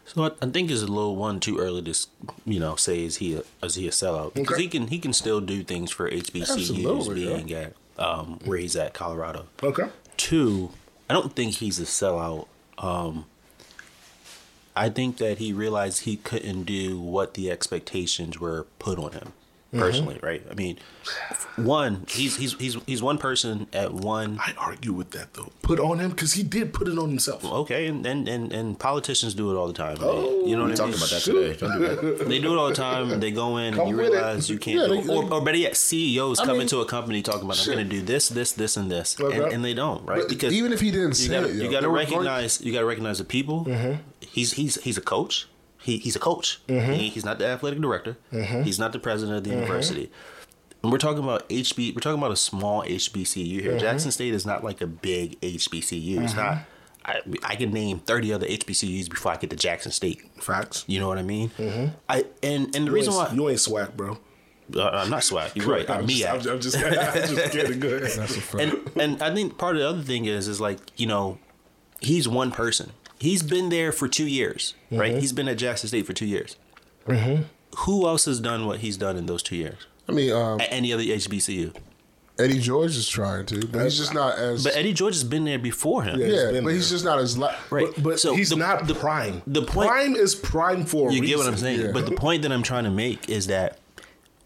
So I, I think it's a little one too early to you know say is he a, is he a sellout because Okay. he can he can still do things for HBCUs Absolutely, being at um, where he's at Colorado. Okay. Two, I don't think he's a sellout. Um, I think that he realized he couldn't do what the expectations were put on him. Mm-hmm. personally, right? I mean, one he's he's he's he's one person at one. I argue with that though. Put on him because he did put it on himself. Okay, and, and and and politicians do it all the time. They- oh, you know We what I mean? talking mean? about that today. Don't do that. They do it all the time. They go in and you with it. realize you can't. Yeah, do they- or, or better yet, CEOs come mean, into a company talking about I'm going to do this, this, this, and this, and, Okay. and they don't, right? But even if he didn't you say gotta, it, you yo, got to they were going- recognize you got to recognize the people. Mm-hmm. He's he's he's a coach. He, he's a coach. Mm-hmm. He, he's not the athletic director. Mm-hmm. He's not the president of the mm-hmm. university. And we're talking about HB. We're talking about a small HBCU here. Jackson State is not like a big HBCU. It's not. I, I can name thirty other HBCUs before I get to Jackson State. Facts. You know what I mean? I and and the You reason why you ain't swag, bro. Uh, uh, I'm not swag. You're right. I'm, I'm me. just, I'm, I'm just, I'm just kidding. Go ahead. That's a and and I think part of the other thing is is like you know, he's one person. He's been there for two years, right? He's been at Jackson State for two years. Who else has done what he's done in those two years? I mean, um, At any other HBCU? Eddie George is trying to, but he's just not as. But Eddie George has been there before him. Yeah. yeah, been but he's just not as. Li- Right. But, but So he's the- not the- prime. the point- prime is prime for a You get what I'm saying? Yeah. But the point that I'm trying to make is that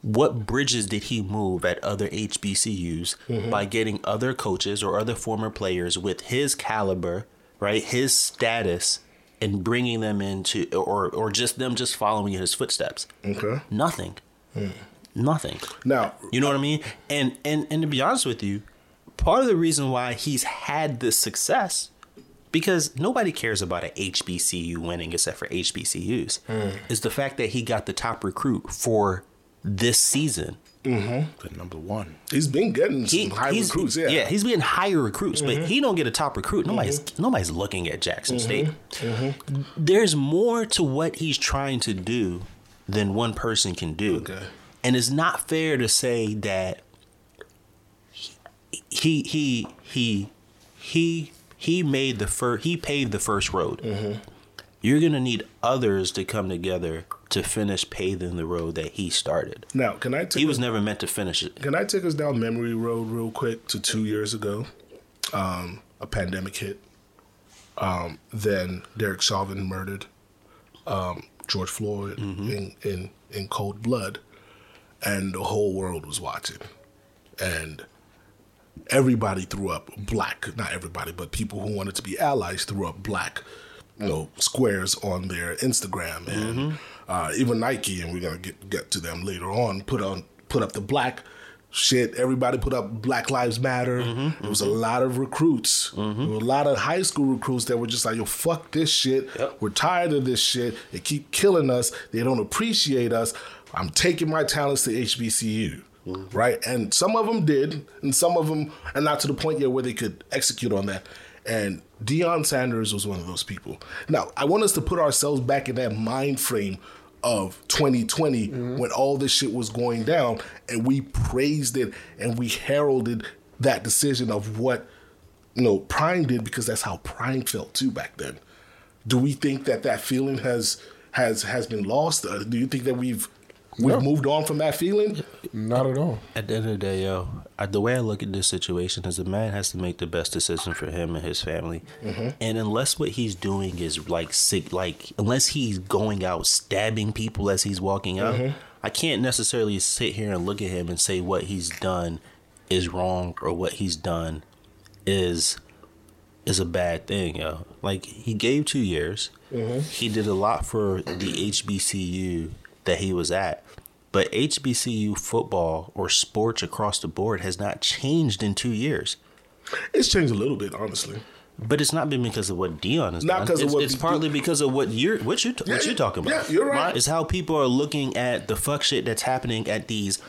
what bridges did he move at other HBCUs Mm-hmm. by getting other coaches or other former players with his caliber, right? His status and bringing them into or or just them just following in his footsteps. Okay. Nothing. Hmm. Nothing. Now, You know what I mean? And and and to be honest with you, part of the reason why he's had this success because nobody cares about an HBCU winning except for HBCUs hmm. is the fact that he got the top recruit for this season. Mm-hmm. Good number one. he's been getting some He, high he's, recruits. Yeah. Yeah. He's getting higher recruits, but mm-hmm. he don't get a top recruit. Nobody's mm-hmm. nobody's looking at Jackson State. There's more to what he's trying to do than one person can do, Okay. and it's not fair to say that he he he he he made the first he paved the first road. You're gonna need others to come together to finish paving the road that he started. Now, can I take He was us, never meant to finish it. can I take us down memory road real quick to two years ago? Um, a pandemic hit. Um, then Derek Chauvin murdered um, George Floyd in, in in cold blood, and the whole world was watching, and everybody threw up black. Not everybody, but people who wanted to be allies threw up black, you know, squares on their Instagram, and uh, even Nike, and we're gonna get get to them later on. Put on put up the black shit. Everybody put up Black Lives Matter. Mm-hmm, there was a mm-hmm. lot of recruits, mm-hmm. there were a lot of high school recruits that were just like, "Yo, fuck this shit. Yep. We're tired of this shit. They keep killing us. They don't appreciate us. I'm taking my talents to HBCU." Right, and some of them did, and some of them are not to the point yet where they could execute on that. And Deion Sanders was one of those people. Now, I want us to put ourselves back in that mind frame of 2020 when all this shit was going down, and we praised it and we heralded that decision of what you know Prime did because that's how Prime felt too back then. Do we think that that feeling has has has been lost? Uh, do you think that we've we've No. moved on from that feeling? not at all. At the end of the day, yo, I, the way I look at this situation is the man has to make the best decision for him and his family. Mm-hmm. And unless what he's doing is like sick, like unless he's going out stabbing people as he's walking out, mm-hmm. I can't necessarily sit here and look at him and say what he's done is wrong or what he's done is is a bad thing, yo. Like he gave two years. Mm-hmm. He did a lot for the HBCU that he was at. But HBCU football or sports across the board has not changed in two years. It's changed a little bit, honestly. But it's not been because of what Deion is Not because of it's, what it's partly because of what you're what you're what you're talking about. yeah, you're right. It's how people are looking at the fuck shit that's happening at these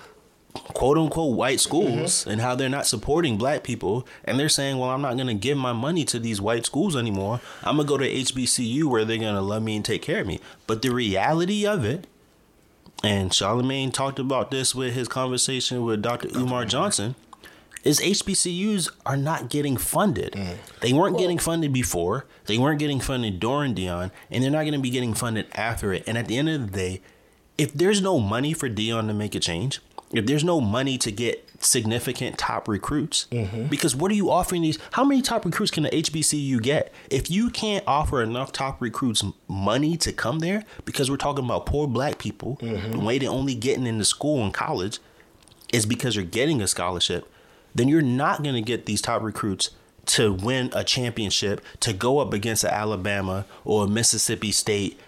quote unquote white schools Mm-hmm. and how they're not supporting black people and they're saying, Well, I'm not gonna give my money to these white schools anymore. I'm gonna go to HBCU where they're gonna love me and take care of me. But the reality of it, and Charlemagne talked about this with his conversation with Dr. Umar Johnson, is HBCUs are not getting funded. Mm. They weren't getting funded before. They weren't getting funded during Deion, and they're not going to be getting funded after it. And at the end of the day, if there's no money for Deion to make a change, if there's no money to get significant top recruits. Mm-hmm. Because what are you offering these? How many top recruits can the HBCU get? If you can't offer enough top recruits money to come there, because we're talking about poor black people, Mm-hmm. the way they're only getting into school and college is because you're getting a scholarship, then you're not going to get these top recruits to win a championship, to go up against an Alabama or a Mississippi State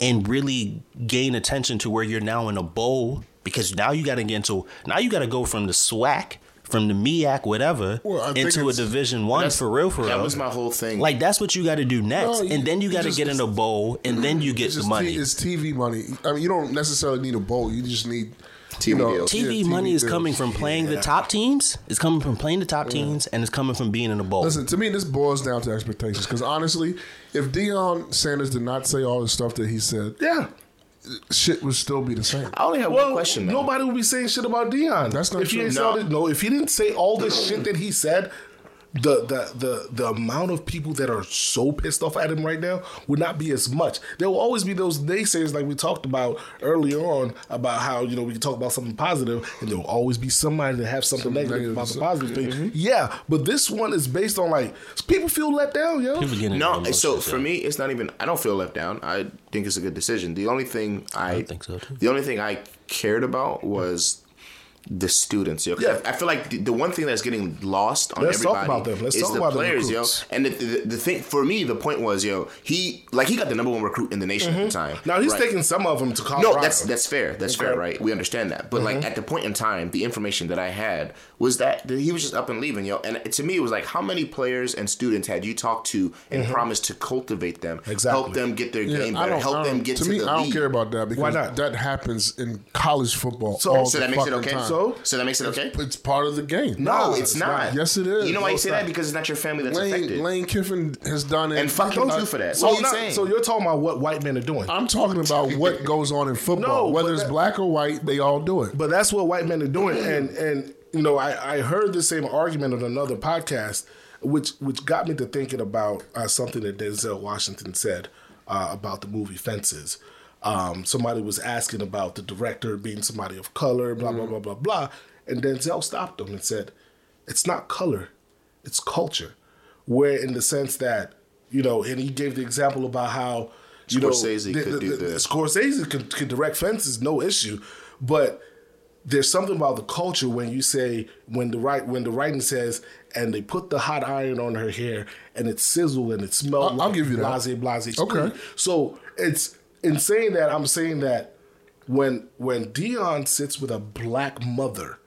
and really gain attention to where you're now in a bowl because now you got to get into now you got to go from the SWAC from the MEAC whatever Well, into a Division One for real for that real. was my whole thing. Like that's what you got to do next, No, you- and then you you got to get in a bowl, and then you mm-hmm. get the money. T- it's TV money. I mean, you don't necessarily need a bowl. You just need TV you know, deals. yeah, TV money is deals. coming from playing the top teams. It's coming from playing the top teams, and it's coming from being in a bowl. Listen, to me, this boils down to expectations. Because honestly, if Deion Sanders did not say all the stuff that he said, Yeah. Shit would still be the same. I only have Well, one question. man. nobody would be saying shit about Deion. That's not if true. ain't No. said it- no, if he didn't say all the shit that he said, the, the the the amount of people that are so pissed off at him right now would not be as much. There will always be those naysayers like we talked about earlier on about how you know we can talk about something positive, and there will always be somebody that have something negative, negative about the positive thing. Mm-hmm. Yeah, but this one is based on like people feel let down, yo. No, so for yeah. me, it's not even. I don't feel left down. I think it's a good decision. The only thing I, think so, too. The only thing I cared about was the students. Yo, 'Cause Yeah. I, I feel like the, the one thing that's getting lost on Let's talk everybody about them. Let's is talk the about the players, yo. And the, the, the thing for me, the point was, yo, he like he got the number one recruit in the nation at the mm-hmm. time. Now he's right? taking some of them to Colorado. No, that's that's fair. That's fair, right? We understand that. But like mm-hmm. at the point in time, the information that I had was that that he was just up and leaving, yo. And to me, it was like, how many players and students had you talked to and mm-hmm. promised to cultivate them, Exactly. help them get their Yeah, game I better, don't, help them don't- get to to, me. the I don't league? care about that because Why not? that happens in college football. So- all So the that makes it okay. time. So? So that makes it okay. It's part of the game. No, No, it's, it's not. not. Yes, it is. You know why No, you say that because it's not your family that's Lane, affected. Lane Kiffin has done it. And fuck him too for that. So, What you not- saying? so you're talking about what white men are doing. I'm talking about what goes on in football. No, Whether it's that- black or white, they all do it. But that's what white men are doing, and and you know I, I heard the same argument on another podcast, which which got me to thinking about uh, something that Denzel Washington said uh, about the movie Fences. Um, somebody was asking about the director being somebody of color, blah blah blah blah blah, and Denzel stopped him and said, "It's not color, it's culture." Where in the sense that you know, and he gave the example about how you Scorsese know could do this. Scorsese could, could direct fences, no issue, but there's something about the culture when you say when the right when the writing says and they put the hot iron on her hair and it sizzled and it smelled. I'll- I'll give you that. blase, blase. Okay. So it's in saying that I'm saying that when when Deion sits with a black mother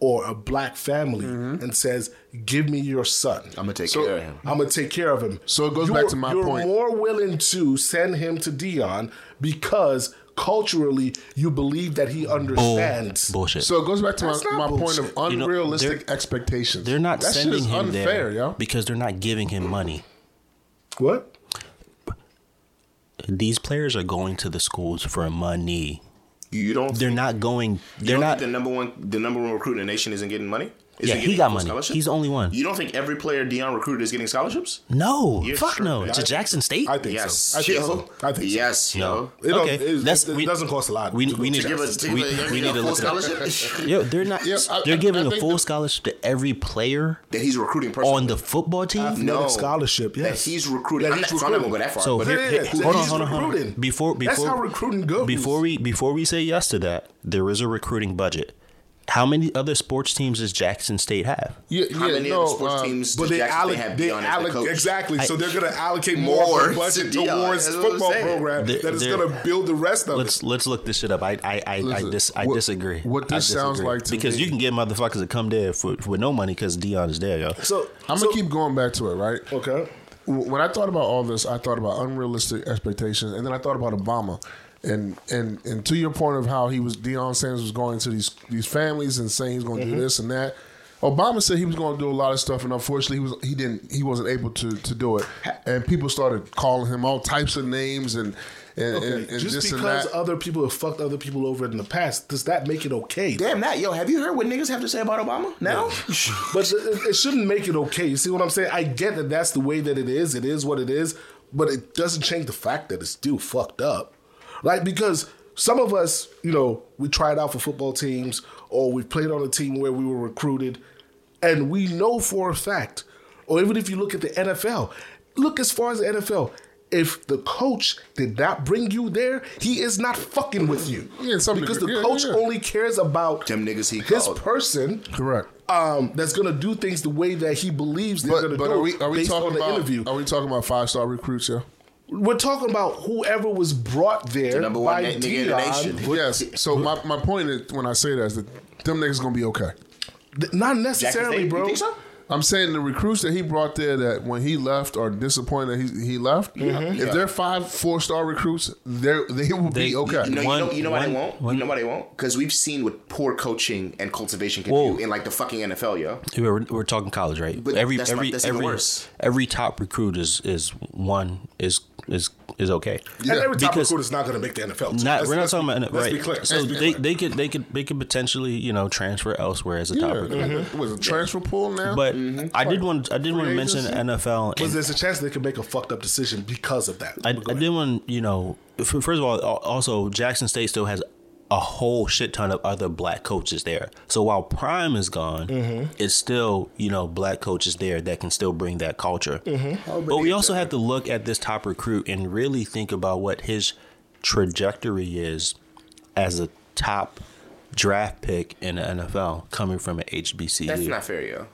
or a black family Mm-hmm. and says, "Give me your son," I'm gonna take So- care of him. I'm gonna take care of him. So it goes You're- back to my you're point. more willing to send him to Deion because culturally you believe that he Bull, understands. bullshit. So it goes back to my, That's not my point bullshit. of You know, unrealistic they're- expectations. they're not that sending shit is him unfair, there yo. because they're not giving him money. What? These players are going to the schools for money. You don't. They're not going. They're not. the number one, the number one recruit in the nation isn't getting money. Is Yeah, he he got money. He's the only one. You don't think every player Deion recruited is getting scholarships? No, You're fuck no. tripping. To Jackson State. I think Yes, so. I think yo. so. I think yes, no. yo. It okay, it- that's it we, doesn't cost a lot We, we need to Give to us, we, us- we need a full scholarship Yo, they're not. Yeah, I- they're I- giving I a full that- scholarship to every player that he's recruiting personally. on the football team. Athletic No. scholarship. Yes, that he's recruiting. That I'm, he's not, I'm not gonna go that far. So but here, Yeah, here- yeah, hold on, he's hold on, hold on. recruiting. Before before That's how recruiting goes. Before we before we say yes to that, there is a recruiting budget. How many other sports teams does Jackson State have? Yeah, how yeah, many no, other sports uh, teams But does they, Jackson alloc- State have they Deion as the alloc- coach? exactly. so they're going to allocate more, More of the budget to towards That's football program They're- that is going to build the rest of it. Let's it. let's look this shit up. I I I, I, dis, I what- disagree. what I this sounds like to me. because me- you can get motherfuckers that come there for with no money because Deion is there, yo. So I'm so, gonna keep going back to it, right? Okay. When I thought about all this, I thought about unrealistic expectations, and then I thought about Obama, and and and to your point of how he was Deion Sanders was going to these these families and saying he's going to Mm-hmm. do this and that. Obama said he was going to do a lot of stuff, and unfortunately, he was he didn't he wasn't able to to do it, and people started calling him all types of names and and, Okay. and, and Just this and because that. other people have fucked other people over in the past, does that make it okay? Damn that, yo! Have you heard what niggas have to say about Obama now? But it, it shouldn't make it okay. You see what I'm saying? I get that that's the way that it is. It is what it is. But it doesn't change the fact that it's still fucked up. Like because some of us, you know, we tried out for football teams or we played on a team where we were recruited, and we know for a fact, or even if you look at the NFL, look as far as the NFL. If the coach did not bring you there, he is not fucking with you. Yeah, some because degree. the Yeah, coach yeah. only cares about Them niggas he his called. person. Correct. Um, that's gonna do things the way that he believes they're But, gonna but do are we are we talking about interview. are we talking about five star recruits? Yeah. We're talking about whoever was brought there The number one by na- nigga in the nation. Yes. So my, my point is when I say that is that them niggas gonna be okay. Th- Not Jackson necessarily, State, bro. You think so? I'm saying the recruits that he brought there that when he left are disappointed he he left. If they're five four star recruits, they they will They- be okay. No, One- you know, you know why they one- won't. one- you know why they won't? Because we've seen what poor coaching and cultivation can Whoa. do in like the fucking NFL, yo. We're, we're talking college, right? But every that's not- every that's even every worse. every top recruit is is one is is is okay. and every top because- recruit is not going to make the NFL. team. Not, Let's- we're not talking be- about Let's right. be clear. So Let's be they, clear. they could they could they could potentially you know transfer elsewhere as a top Yeah. recruit. Was a transfer pool now? But mm-hmm. I did want I did want to mention agency? NFL. But and- there's a chance they could make a fucked up decision because of that. I, But go I did want you know first of all also Jackson State still has a whole shit ton of other black coaches there. So while Prime is gone, Mm-hmm. it's still you know black coaches there that can still bring that culture. Mm-hmm. But we also have to look at this top recruit and really think about what his trajectory is as a top draft pick in the NFL coming from an HBCU. That's not fair, yo.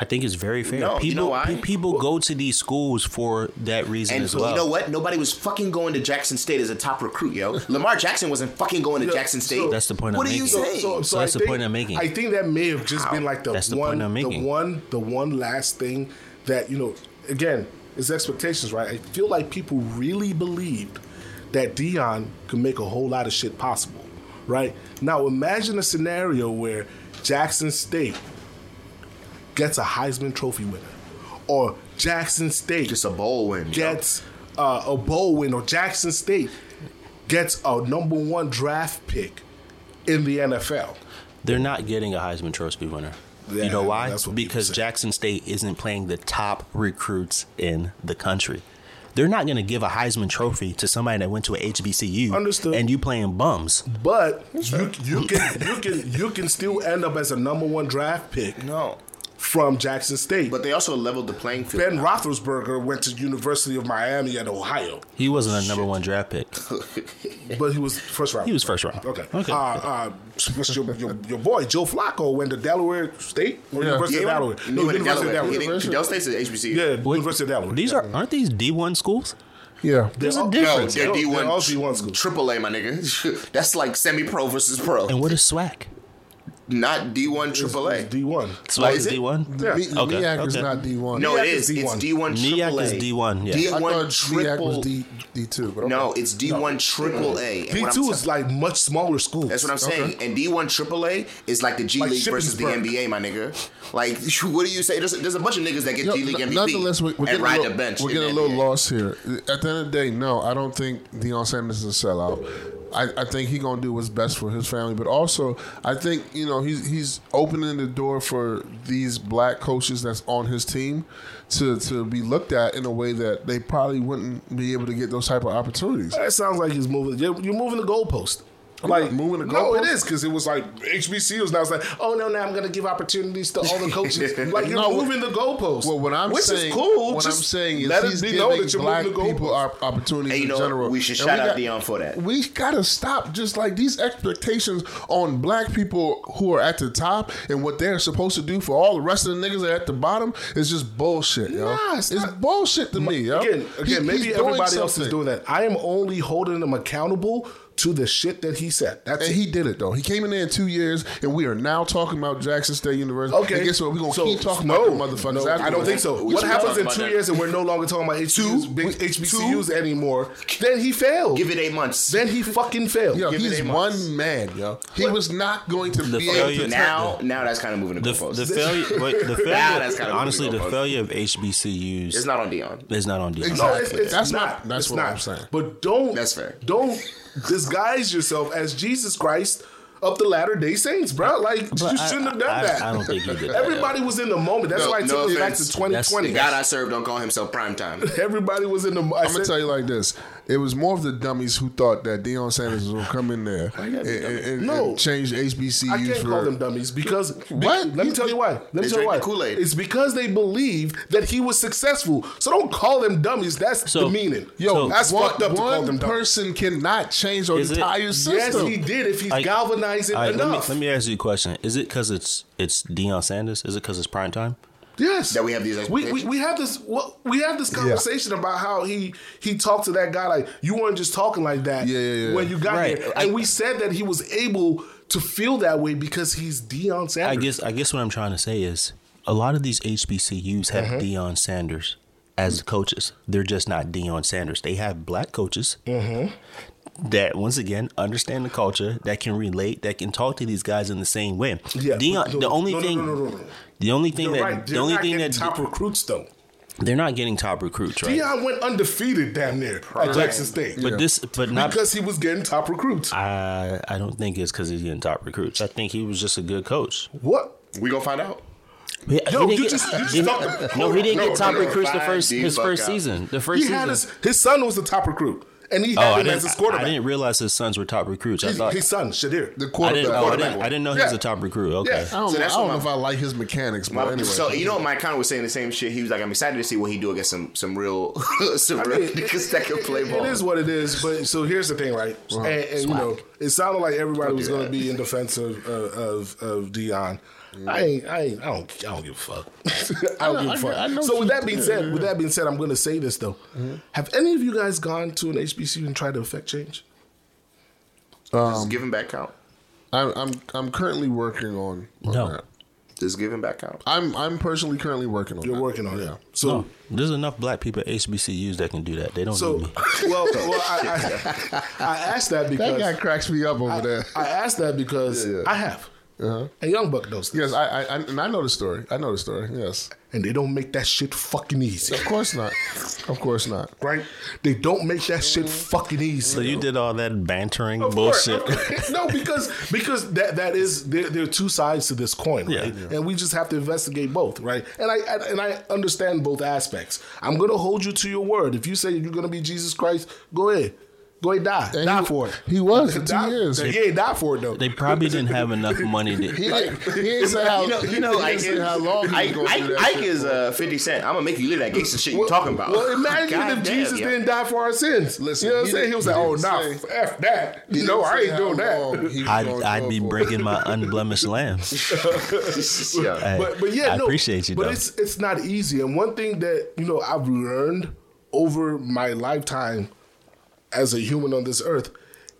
I think it's very fair. No, people you know why? pe- people go to these schools for that reason And as well. you know what? Nobody was fucking going to Jackson State as a top recruit, yo. Lamar Jackson wasn't fucking going to Yeah, Jackson State. so- That's the point What I'm are you making. saying? So that's the I think- point I'm making. I think that may have just been like the That's the one, point I'm making. the one, the one last thing that you know. Again, it's expectations, right? I feel like people really believed that Deion could make a whole lot of shit possible, right? Now imagine a scenario where Jackson State gets a Heisman Trophy winner, or Jackson State gets a bowl win. yo. gets uh, a bowl win, or Jackson State gets a number one draft pick in the NFL. They're not getting a Heisman Trophy winner. Yeah, you know why? that's what Because. Jackson State isn't playing the top recruits in the country. They're not going to give a Heisman Trophy to somebody that went to a HBCU. Understood. And you playing bums. But you, you can you can you can still end up as a number one draft pick No. From Jackson State. But they also leveled the playing field. Ben Roethlisberger went to University of Miami and Ohio, He wasn't a number one draft pick. but he was first round. He was first round. Okay. Okay. Uh, uh, what's your, your, your boy Joe Flacco went to Delaware State or Yeah. University Yeah, of Delaware? No, went to University of Delaware. He Delaware. didn't- Del State's at HBCU. Yeah, Wait, University of Delaware. These are aren't these D one schools? yeah. There's They're a all- difference. They're They're D one, all D1 schools. Triple A, my nigga. That's like semi pro versus pro. And what is SWAC? Not D one, AAA. D one. SWAC is is it? D one. Yeah. Me- Okay, MEAC is okay. not D one. No, it is is. It's D1. D one. Is D1, yeah. I D one MEAC was triple. D D two. But okay. No, it's D one Triple A. And D two is like much smaller school. That's what I'm saying. And D1 AAA is like the G Like League versus the NBA, my nigga. Like, what do you say? There's, there's a bunch of niggas that get Yo, G League MVP Nonetheless, we're, we're and getting, a ride little, the bench. we're getting a little NBA. lost here. At the end of the day, no, I don't think Deion Sanders is a sellout. I, I think he gonna do what's best for his family, but also I think you know he's he's opening the door for these black coaches that's on his team to to be looked at in a way that they probably wouldn't be able to get those type of opportunities. That sounds like he's moving. You're, you're moving the goalpost. Like moving the goalposts. No, it goalpost? because it was like HBCUs. Now it's like, oh no, now I'm going to give opportunities to all the coaches. like you're No, moving the goalpost. Well, what I'm which saying, is cool. what I'm saying is let he's it be known that you're black moving the people goalpost. opportunities And you in know, general. we should And shout we out Deion for that. We gotta stop just like these expectations on black people who are at the top and what they're supposed to do for all the rest of the niggas that are at the bottom is just bullshit, yo. Nah, it's it's not. bullshit to me, yo. Again, He- again, maybe he's doing everybody else is doing that. I am only holding them accountable to the shit that he said. That's And it. he did it though. He came in there in two years, and we are now talking about Jackson State University. Okay. And guess what? We're gonna So, keep talking no, about the motherfuckers. no, I don't think so. We what happens in two that. years and we're no longer talking about HBCUs, big we- HBCUs anymore? Then he failed. Give it eight months. then he fucking failed. Yo, Give it he's eight months. one man, yo. He was not going to The be able failure- to now, now that's kind of moving the, The, goalposts. the failure, wait, the failure, that's kinda honestly, moving the goalposts. failure of HBCUs it's not on Deion. It's not on Deion. Exactly. No, it's, it's That's not. what- that's what. I'm saying. But don't. That's fair. Don't disguise yourself as Jesus Christ of the Latter Day Saints, bro. Like But you I- shouldn't have done I- that. I don't think he did that. Everybody was in the moment. That's No- why I no took us back to 2020. The God I serve don't call himself prime time. Everybody was in the. I I'm gonna tell you like this: it was more of the dummies who thought that Deion Sanders was gonna come in there and, and, and- No. and change HBCUs I can't for call them dummies because What? Let me tell you why. Let me They tell you why. Kool-Aid. It's because they believe that he was successful. So don't call them dummies. That's So- demeaning. Yo, So- that's one, fucked up to call one them person cannot change our Is it- entire Yes, he did. If he's I- galvanizing All right, let me, enough. let me ask you a question. Is it because it's it's Deion Sanders? Is it because it's prime time? Yes, That we have these We, we, we have this well, we have this conversation about how he he talked to that guy like you weren't just talking like that Yeah, yeah, yeah. when you got Right. here, and we said that he was able to feel that way because he's Deion Sanders. I guess I guess what I'm trying to say is a lot of these HBCUs have Mm-hmm. Deion Sanders as coaches. They're just not Deion Sanders. They have black coaches Mm-hmm. That once again understand the culture, that can relate, that can talk to these guys in the same way. Yeah, Deion. but- the only no, no, thing. no. The only thing You're that right. the only thing that top recruits though. they're not getting top recruits, right? Deion went undefeated damn near at Jackson State. But this, but not. because he was getting top recruits. I I don't think it's because he's getting top recruits. I think he was just a good coach. what? We gonna find out. He- he Yo, didn't you get- just- you just he- no, he didn't No, get top no, no, recruits the first his first out. season. The first He had season. his, his son was the top recruit, and he Oh, had I him as his didn't. I didn't realize his sons were top recruits. I his, thought his son Shedeur. the I quarterback. didn't. Oh, I didn't. I didn't know he was Yeah. a top recruit. Okay. Yeah. I don't, So know, that's I don't what know if I like his mechanics, but My- anyway. So you know, Mike Conner was saying the same shit. He was like, "I'm excited to see what he do against some some real some I real niggas that can play ball." It is what it is. But so here's the thing, right? And, and you know, it sounded like everybody was going to be in defense of uh, of, of, of Deion. I ain't, I ain't, I don't, I don't give a fuck. I don't give a fuck. I know so with that being said, yeah. with that being said, I'm going to say this though. Mm-hmm. Have any of you guys gone to an HBCU and tried to affect change? Does um, giving back count? I'm, I'm I'm currently working on, on No. that. Does giving back count? I'm I'm personally currently working on. You're that. working on yeah. it. So, No, there's enough black people at HBCUs that can do that. They don't so need me. well, well, I, I, I asked that because That guy cracks me up over there. I asked that because Yeah, yeah. I have. Uh-huh. And Young Buck knows this. Yes, I, I I and I know the story. I know the story. Yes, And they don't make that shit fucking easy. of course not. Of course not. Right? They don't make that shit fucking easy. So you did all that bantering Of bullshit. no, because because that that is there, there are two sides to this coin, right? Yeah. And we just have to investigate both, right? And I, I and I understand both aspects. I'm gonna hold you to your word. If you say you're gonna be Jesus Christ, go ahead. Go ahead, die. And die he- for it. he was for two Die- years. He ain't die for it though. They probably didn't have enough money to. didn't, he didn't say how You know, you know, he like how long he was Ike, going Ike, through that Ike is for. uh, Fifty Cent. I'm gonna make you live that gangster shit you talking about. Well, imagine God if damn, Jesus yeah. didn't die for our sins. Listen, you know what I'm saying? He was he like, "Oh, didn't nah, say- f that." He You know, I ain't doing that. I'd, I'd be for. breaking my unblemished lambs. Yeah. But but yeah, I no, appreciate you But though. it's it's not easy. And one thing that you know I've learned over my lifetime as a human on this earth,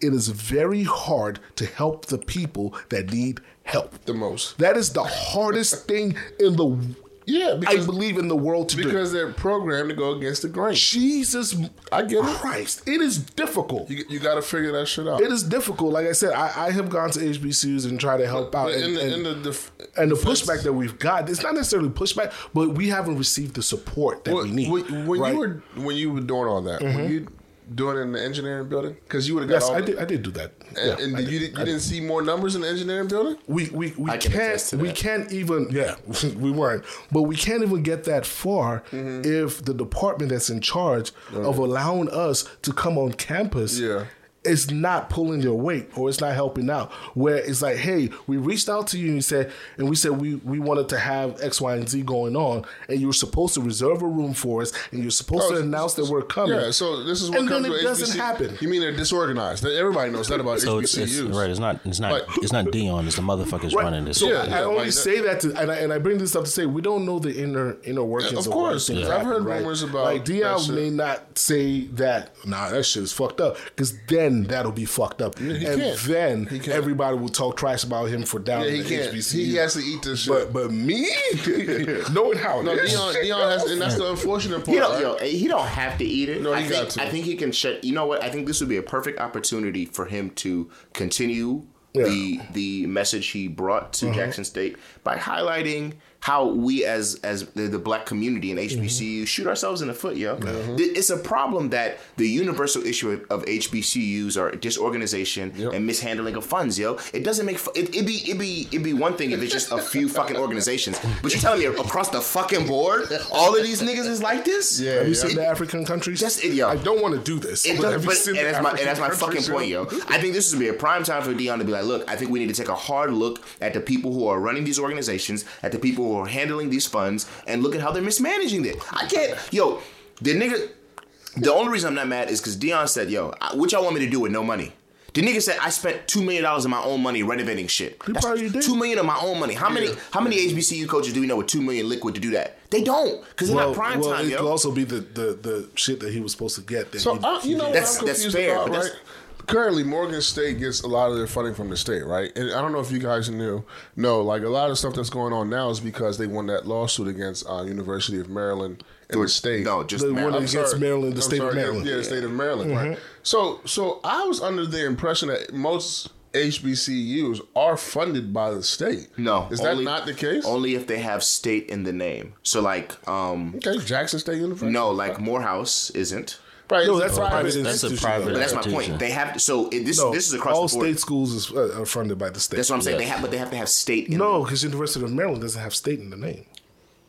it is very hard to help the people that need help the most. That is the hardest thing in the Yeah, I because believe in the world to do. because they're programmed to go against the grain. Jesus, I get it. Christ, it is difficult. You, you got to figure that shit out. It is difficult. Like I said, I, I have gone to HBCUs and try to help out. But and, in the, and- in the def- and the pushback that we've got, it's not necessarily pushback, but we haven't received the support that When, we need. when, when right? Mm-hmm. you were when you were doing all that, were you doing it in the engineering building? Because you would have got yes, all I the- did. I did do that. And, Yeah, and I you, did. did, you didn't see more numbers in the engineering building? we we, we I can attest can't we can't even yeah we weren't but we can't even get that far Mm-hmm. if the department that's in charge of allowing us to come on campus Yeah. Is not pulling your weight or it's not helping out where it's like hey we reached out to you and you said and we said we we wanted to have x y and z going on and you were supposed to reserve a room for us and you're supposed Oh, to announce that we're coming Yeah, so this is what and then comes it with doesn't HBCU. happen You mean they're disorganized? Everybody knows that about So it's, it's right. It's not. It's not. But- it's not Deion. It's the motherfuckers Right. running this. So shit. I, I only like say that to, and I, and I bring this up to say we don't know the inner inner workings. Of of, course. why things Yeah. I've happen, heard right? rumors about like Deion may not say that. Nah, that shit is fucked up because then that'll be fucked up, he and can't. then He can't. everybody will talk trash about him for down Yeah, he the can't. HBCU. He has to eat this shit. But but me, knowing how no, it is, Deion, Deion has, and that's the unfortunate part. He don't, right? yo, he don't have to eat it. No, I he think, got to. I think he can shut. You know what? I think this would be a perfect opportunity for him to continue Yeah. the the message he brought to mm-hmm. Jackson State by highlighting how we as as the, the black community in HBCU Mm-hmm. shoot ourselves in the foot, yo. Th- It's a problem that the universal issue of, HBCUs are disorganization and mishandling of funds, yo. It doesn't make fu- it, it be it be it be one thing if it's just a few fucking organizations, but you're telling me across the fucking board, all of these niggas is like this? Yeah, Have you yeah. seen the African countries? That's it, yo. I don't want to do this. It but does, have you but, seen and that's my and that's my fucking point, yo. I think this is gonna be a prime time for Deion to be like, look, I think we need to take a hard look at the people who are running these organizations, at the people who are handling these funds, and look at how they're mismanaging it. I can't, yo, the nigga. The only reason I'm not mad is because Deion said, yo, I- what y'all want me to do with no money? The nigga said I spent two million dollars of my own money renovating shit. He That's probably did. two million of my own money. How many? How many HBCU coaches do we know with two million liquid to do that? They don't, because they're Well, not prime well time, it yo. could also be the, the, the shit that he was supposed to get. That So he, uh, you know That's- what I'm that's fair, about, but right? that's- Currently, Morgan State gets a lot of their funding from the state, right? And I don't know if you guys knew. No, like a lot of stuff that's going on now is because they won that lawsuit against uh, University of Maryland and the state. No, just The Maryland. one I'm against sorry. Maryland, the I'm state of sorry, yeah, Maryland. Yeah, the state of Maryland, right? So, so I was under the impression that most HBCUs are funded by the state. No, is only- that not the case? Only if they have state in the name. So like, um, okay, Jackson State University. no, like Morehouse isn't. Right? No, that's a a private That's a institution. private. But that's my point. They have so it, this. No, this is across all the board. state schools is, uh, are funded by the state. That's what I'm saying. Yeah. They have, but they have to have state. in no, because University of Maryland doesn't have state in the name,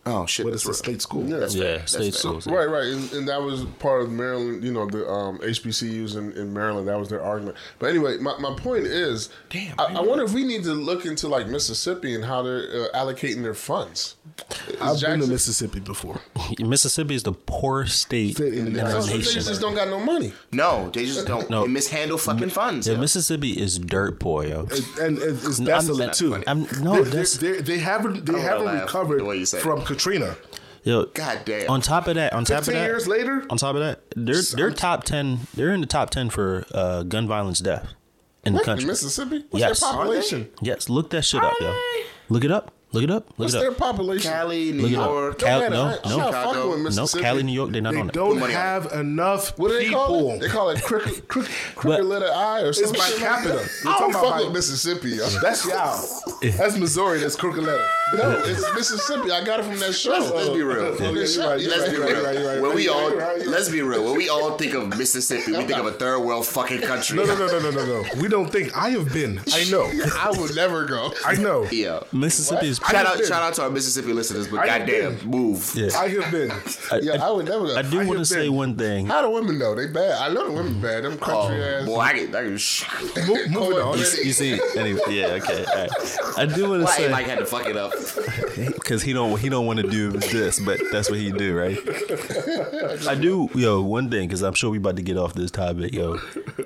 Oh shit. but That's it's a real. state school. That's Yeah, fair. State fair. schools. Right, right, and, and that was part of Maryland. You know, the um, HBCUs in, in Maryland. That was their argument. But anyway, my, my point is, Damn, I, I wonder if we need to look into like Mississippi and how they're uh, allocating their funds. Is I've been to Mississippi before. Mississippi is the poorest state State in in the the so they nation. just don't got no money. No, they just don't. No. They mishandle fucking funds. Yeah, yo. Mississippi is dirt poor, yo. And, and it's I'm- desolate too. I'm- no, they, that's- they, they, they haven't they haven't recovered the way you say it. from Katrina. Yo, God damn. On top of that, on top of that, years later, on top of that, they're they're top ten. They're in the top ten for uh, gun violence death in the What, country. Mississippi? What's Yes. their population? Yes, look that shit up, yo. Look it up. Look it up. Look What's it their population? Cali, New Look. York. Cal- Man, no, no. not No, Cali, New York, they're not they on it. don't money on have enough What do they call people. it? They call it crooked, crooked, crooked letter I or something. by shit capita. Like We're talking about fuck by- with Mississippi. That's y'all. That's Missouri. That's crooked letter. No, it's Mississippi. I got it from that show. Let's, let's be real. Yeah, you're shut- right, you're Let's be real. right, you're right, When we you're all right, you're right, you're let's be real. When we all think of Mississippi, we think of a third world fucking country. No, no, no, no, no, no, no. We don't think. I have been. I know. I would never go. I know. Yeah. Mississippi is. Shout out, shout out to our Mississippi listeners, but goddamn, move. Yeah. I have been. Yeah, I would never go. I do want to say one thing. How the women know? They bad. I know the women bad. Them Oh, country ass. boy, I get, I get sh- Mo- moving on. You, see- anyway, yeah, okay. I do want to say Mike had to fuck it up? because he don't he don't want to do this, but that's what he do, right? I do, yo. One thing, because I'm sure we about to get off this topic, yo.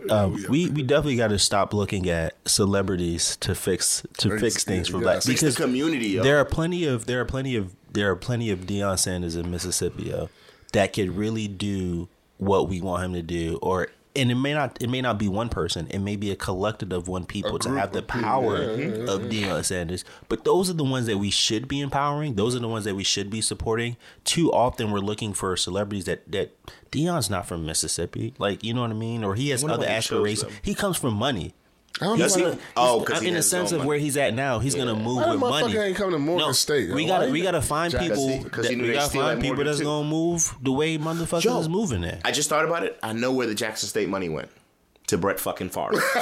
Um, we we definitely got to stop looking at celebrities to fix to fix things for black gotta the because community, yo. there are plenty of there are plenty of there are plenty of Deion Sanders in Mississippi, yo, that could really do what we want him to do, or and it may not it may not be one person, it may be a collective of one people to have the power yeah, yeah, of Deion Sanders. But those are the ones that we should be empowering. Those are the ones that we should be supporting. Too often we're looking for celebrities that that Deion's not from Mississippi, like you know what I mean, or he has other aspirations. He comes from money. I don't He's know. gonna, why- Oh, 'cause he in the sense of money. where he's at now, he's gonna move Why the with money. motherfucker ain't coming to Morgan State, yo? We gotta he- we gotta find Jackson, people. 'cause that- he knew we they gotta steal find at people Morgan, that's too. gonna move the way motherfuckers Joe, is moving there. I just thought about it. I know where the Jackson State money went. To Brett fucking Favre.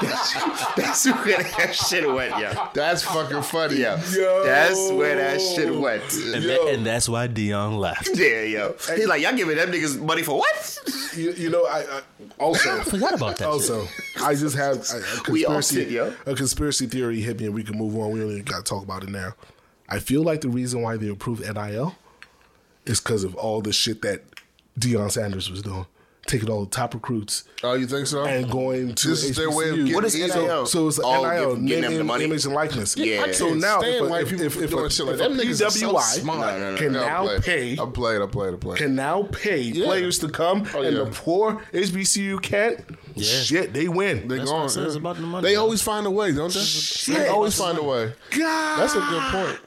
that's, that's where that shit went, yeah. That's fucking funny. Yeah. Yo. That's where that shit went. and, that, and that's why Deion left. Yeah, yo. He's like, y'all giving them niggas money for what? You, you know, I, I also Forgot about that. shit. Also, I just have a, a We all conspiracy. did, yo. A conspiracy theory hit me, and we can move on. We don't even got to talk about it now. I feel like the reason why they approved NIL is because of all the shit that Deion Sanders was doing, taking all the top recruits Oh, you think so? and going to This is their way of HBCU. getting What is easy. NIL? So it's Oh, NIL, give- give them name, the money. image, and likeness. Yeah. I So now, if, white a, if, people if, if, doing a, shit like if a Them niggas are so PWI smart. No, no, no, can No, now played. pay I played. I played. I played. can now pay Yeah. players to come, Oh, and yeah. the poor HBCU can't. Yeah. Shit, they win. They That's going. what it says about the money, They yo. always find a way, don't they? Shit. They always find a way. God, That's a good point.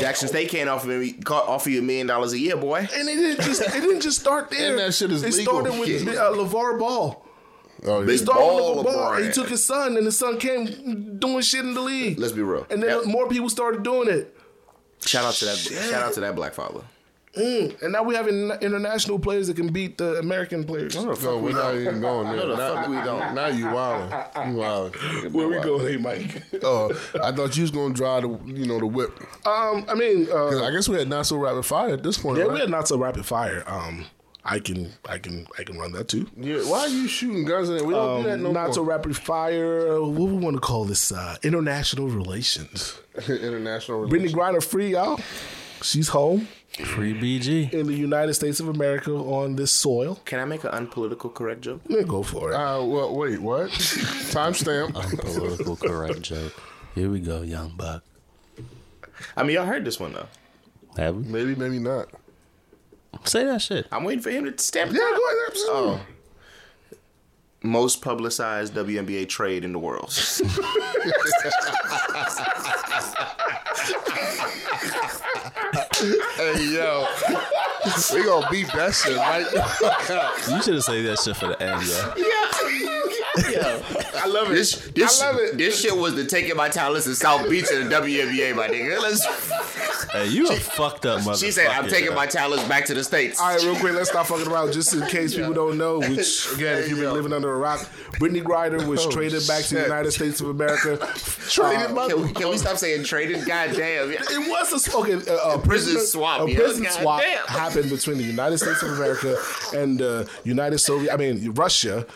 Jackson State can't offer me offer you a million dollars a year, boy. And it didn't just it didn't just start there. And that shit is It legal. started with Yeah. uh, LaVar Ball. Oh, They started Ball with LaVar. LeBron. He took his son, and his son came doing shit in the league. Let's be real. And then Yeah. more people started doing it. Shout out to that. Shout out to that black father. And now we have in- international players that can beat the American players. No, we're not even going there. No, the Now- fuck we don't. Now you wildin'. You wildin'. Where we going, hey Mike? Oh, I thought you was gonna drive the you know the whip. um, I mean, uh, 'Cause I guess we had not so rapid fire at this point. yeah, right? we had not so rapid fire. Um, I can, I can, I can run that too. Yeah, why are you shooting guns in it? We don't do that no Um, not more. so rapid fire. What we want to call this? Uh, international relations. International. Brittney Griner free, y'all. She's home Free BG. in the United States of America on this soil. Can I make an unpolitical correct joke? Yeah, go for it. Uh, well, wait, what? Timestamp. Unpolitical correct joke. Here we go, young buck. I mean, y'all heard this one though. Have we? maybe, maybe not. Say that shit. I'm waiting for him to stamp. it yeah, out. go ahead. Absolutely. Oh. Most publicized WNBA trade in the world. Hey, yo. we gonna beat that shit, right? You should have saved that shit for the end, yo. I love it. This, this, I love it. This shit was the taking my talents to South Beach in the WNBA, my nigga. Let's, Hey, you a fucked up motherfucker. she said, "I'm taking yo. my talents back to the states." All right, real quick, let's stop fucking around. Just in case people don't know, which again, if you've been living under a rock, Brittney Griner was Oh, traded back to the. United States of America. Traded by can, we, can we stop saying traded? God damn. It was a okay, a, a prison prisoner- swap, A prison God swap damn. happened between the United States of America and the United Soviet. I mean Russia,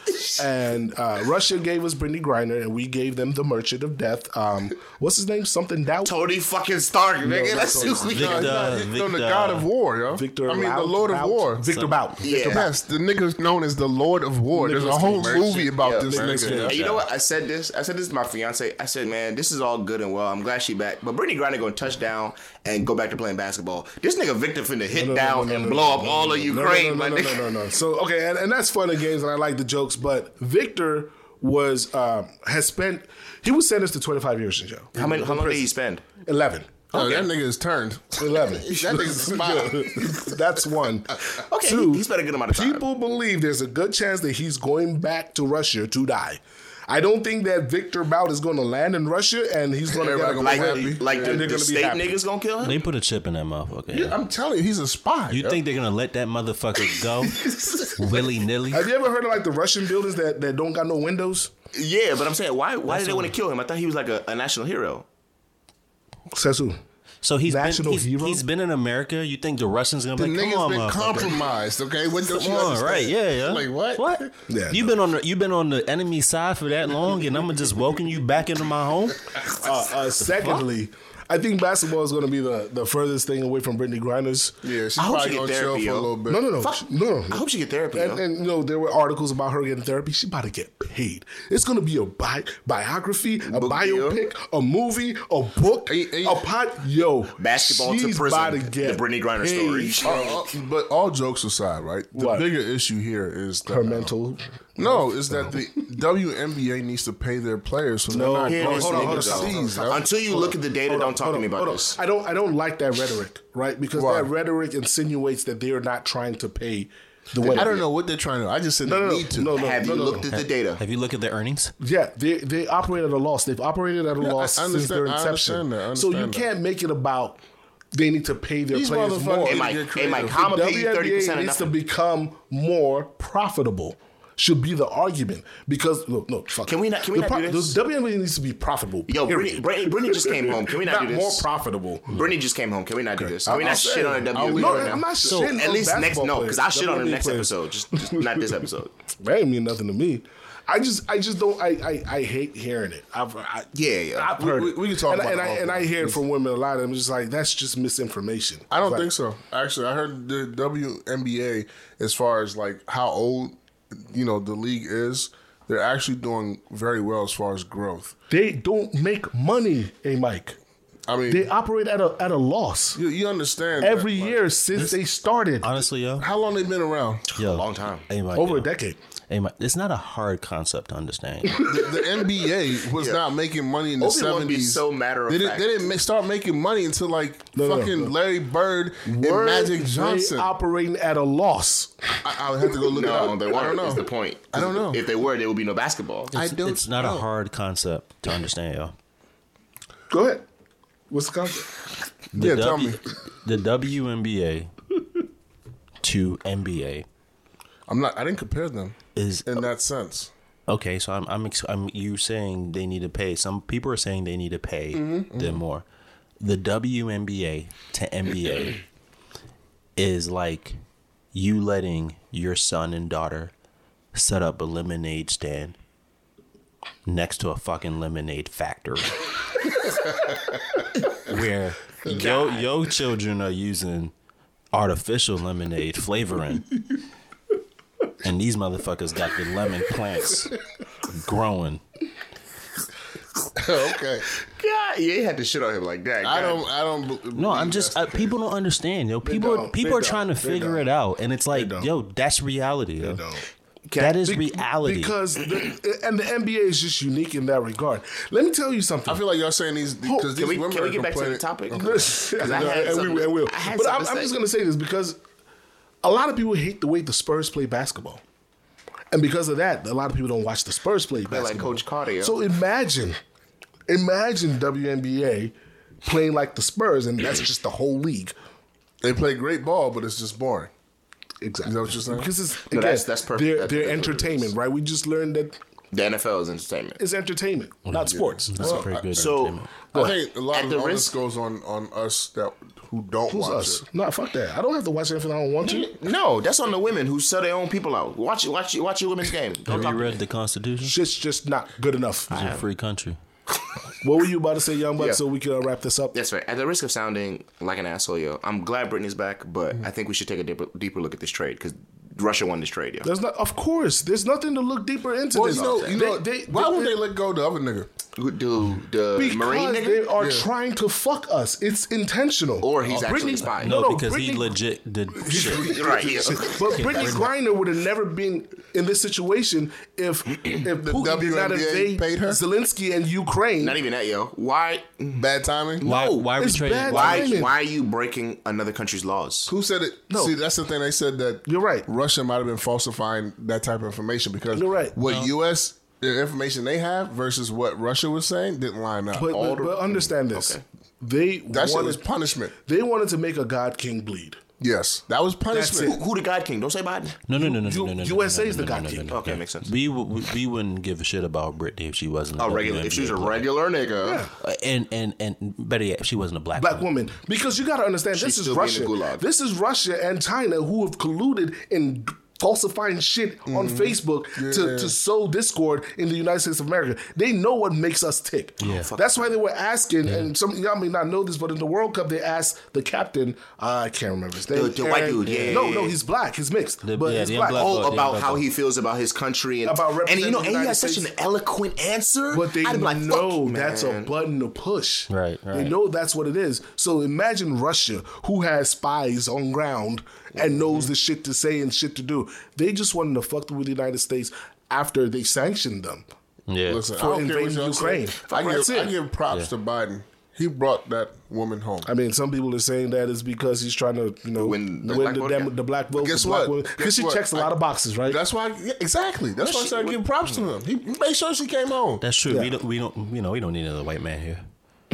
and uh, Russia gave us Brittney Griner, and we gave them the Merchant of Death. Um, what's his name? Something Doubt. Tony fucking Stark, nigga. that's That's who we Victor- are. Uh, no, the God of War, yo. Victor. I mean, the Lord of Bout? War. Victor Bout. Yeah. Victor Bout. Yes, the nigga's known as the Lord of War. There's a whole Cage. movie about Yeah, this very nigga. good. And you know what? I said this. I said this to my fiance. I said, man, this is all good and well. I'm glad she back. But Brittney Griner going to touch down and go back to playing basketball. This nigga Victor finna hit No, no, down no, no, and no, blow no, up no, all no, of Ukraine, no, no, my no, nigga. no, no, no. So okay, and, and that's fun and games, and I like the jokes. But Victor was um, has spent. He was sentenced to 25 years in jail. How many? How In long did he spend? 11. Oh, that nigga is turned. 11. That nigga's smile. That's one. Okay, Two, he- he spent a good amount of time. People believe there's a good chance that he's going back to Russia to die. I don't think that Victor Bout is going to land in Russia and he's going to get Like, gonna be happy. like the, the gonna state happy. niggas gonna kill him? They put a chip in that motherfucker. yo. I'm telling you, he's a spy. You yo. think they're gonna let that motherfucker go willy nilly? Have you ever heard of like the Russian buildings that, that don't got no windows? Yeah, but I'm saying, why? Why did they want to kill him? I thought he was like a, a national hero. Says who? So he's National been he's, hero? he's been in America. You think the Russians gonna the be like, nigga's come on, been compromised. Okay, what don't Come you on, right? Yeah, yeah. Like what? What? Yeah, you no. been on the you been on the enemy side for that long, and I'm gonna just welcome you back into my home. Uh, uh, secondly, I think basketball is going to be the, the furthest thing away from Brittney Griner's. Yeah, she's I hope probably she get gonna chill therapy, for a yo. little bit. No, no, no, Fuck. no, no. I hope she get therapy. And, yo. and you know there were articles about her getting therapy. She about to get paid. It's going to be a bi- biography, a Book biopic, a movie, a book, Hey, hey. a pot. Yo, Basketball to she's prison, about to the get Brittney Griner paid. story. Uh, uh, but all jokes aside, right? The What? bigger issue here is that, Her uh, mental. No, is that the WNBA needs to pay their players so No, they're not going is, hold on, hold on, overseas. on, hold on. yo. Until you look at the data, Hold don't talk hold to me about hold this. I don't. I don't like that rhetoric, right? Because Why? that rhetoric insinuates that they are not trying to pay the women. I don't know what they're trying to. I just said No, they no, no, need to. no, no. Have you no, looked no. at the data? Have you looked at their earnings? Yeah, they they operate at a loss. They've operated at a Yeah, I loss since understand- their I inception. understand that, I so you that. can't make it about they need to pay their These players more. Hey, need Mike, to hey, get creative. Mike, how am I pay you thirty WNBA percent of needs to become more profitable. Should be the argument because no, no fuck. Can we not- can we the not do this? The WNBA needs to be profitable. Yo. Brittney, Brittney, Brittney just came home. Can we not, not do this? more profitable. Brittney just came home. Can we not do this? Can we I'll not say shit on the I'll WNBA No, right right? I'm not So, shitting At least next, basketball no, because I'll shit on the next players. episode. Just not this episode. That ain't mean nothing to me. I just, I just don't. I, I, I hate hearing it. I've, I, Yeah, yeah. I've heard We- it. we can talk and, about and it I, and I hear it from women a lot. I'm just like, that's just misinformation. I don't Like, think so. Actually, I heard the WNBA, as far as like how old, you know, the league is, they're actually doing very well as far as growth. They don't make money, a Mike. I mean, They operate at a at a loss you, you understand every that, like, year since they started. Honestly, yo, How long they been around? yo, long time. Hey, Mike, Over yo. a decade. Hey, Mike, it's not a hard concept to understand. The, the NBA was not making money in the Obi won't be seventies. so matter of they, didn't, fact. they didn't start making money until like No, no, fucking no. Larry Bird and Were Magic Johnson. I, operating at a loss. I would have to go look it No, up. they I weren't. don't know. That's the point. I don't know. If they were, there would be no basketball. I don't. it's not know. a hard concept to understand, yo. Go ahead. What's the concept? The Yeah, tell me. The WNBA to NBA I'm not. I didn't compare them is in that sense. okay. So I'm, I'm, ex- I'm. You saying they need to pay? Some people are saying they need to pay Mm-hmm, them more. The WNBA to NBA is like you letting your son and daughter set up a lemonade stand next to a fucking lemonade factory. Where yo yo children are using artificial lemonade flavoring. And these motherfuckers got the lemon plants growing. okay. God, you ain't had to shit on him like that. I don't. I don't. No, I'm just I, uh, people don't understand, yo. People don't. people They are trying to. They figure don't. it out, and it's like, yo, that's reality. Yo. don't. That is Be- reality. Because the, and the NBA is just unique in that regard. Let me tell you something. I feel like y'all saying these because these Can we, women can we get back to the topic? Okay. I had and, we, and we'll. I had But I'm, to I'm just going to say this because a lot of people hate the way the Spurs play basketball. And because of that, a lot of people don't watch the Spurs play They're basketball. like Coach Carter. yo. So imagine, imagine WNBA playing like the Spurs, and that's just the whole league. They play great ball, but it's just boring. Exactly. Is that what you're saying? Because it's No, again, that's- that's perfect. They're, That's- they're that's what it entertainment, right? We just learned that the NFL is entertainment. it's entertainment, not sports. That's a pretty good. So entertainment. I think a lot At of the all risk- goes on on us that who don't Who's watch us? it. No, fuck that. I don't have to watch anything I don't want to. No, that's on the women who sell their own people out. Watch, watch, watch your women's game. Don't have you read the Constitution? Shit's just not good enough. It's a free country. What were you about to say, Young Buck, Yeah. so we can uh, wrap this up? That's right. At the risk of sounding like an asshole, yo, I'm glad Brittney's back, but I think we should take a deeper, deeper look at this trade because Russia won this trade, yo. There's not, of course, there's nothing to look deeper into Well, this. you know, you know, They- they- why would they let go of the other nigga? Who do the Because Marine they are Yeah. trying to fuck us. It's intentional. Or he's Uh, actually Brittney- a. No, no, because he legit did shit. right, yeah. But Brittney Griner would have never been in this situation if if Putin did not WNBA invade paid her? Zelensky and Ukraine. Not even that, yo. Why? Bad timing. Why? No, why are we trading? Why? Why? timing. Why are you breaking another country's laws? Who said it? No. See, that's the thing. They said that You're right. Russia might have been falsifying that type of information because You're right. what U.S. the information they have versus what Russia was saying didn't line up. But, All but, the- but understand this. Okay. They that shit wanted, was punishment. they wanted to make a God King bleed. Yes, that was punishment. it. Who the God King? Don't say Biden. No, no, no, no, U- no, no, no. USA no, is no, the God no, king. no, no. Okay, makes sense. We w- we wouldn't give a shit about Brittney if she wasn't A a regular. If she was a regular nigga, Uh, and and and better yet, if she wasn't a black, Black woman. Because you got to understand, this is Russia. This is Russia and China who have colluded in falsifying shit on Mm-hmm. Facebook to, to sow discord in the United States of America. They know what makes us tick. Yeah. That's why they were asking, and some y'all may not know this, but in the World Cup they asked the captain, uh, I can't remember his name. The- the white dude, yeah, No, no, he's black. He's mixed. The- but yeah, he's black. black Oh, about how he feels about his country and About and you know, representing and he the has such an eloquent answer. But they I'd be like, know Fuck you, that's a button to push. Right, They know that's what it is. So imagine Russia, who has spies on ground and knows the shit to say and shit to do. They just wanted to fuck with the United States after they sanctioned them. Yeah, Listen, I For don't care what invading Ukraine. I That's give. I give props to Biden. He brought that woman home. I mean, some people are saying that is because he's trying to, you know, Win win, the the, black vote, dem- yeah. the black vote. Guess black what? Because she what? checks a lot of boxes, right? That's why, yeah, exactly. That's why I started giving props to him. He made sure she came home. that's true. Yeah. We don't, we don't, you know, we don't need another white man here.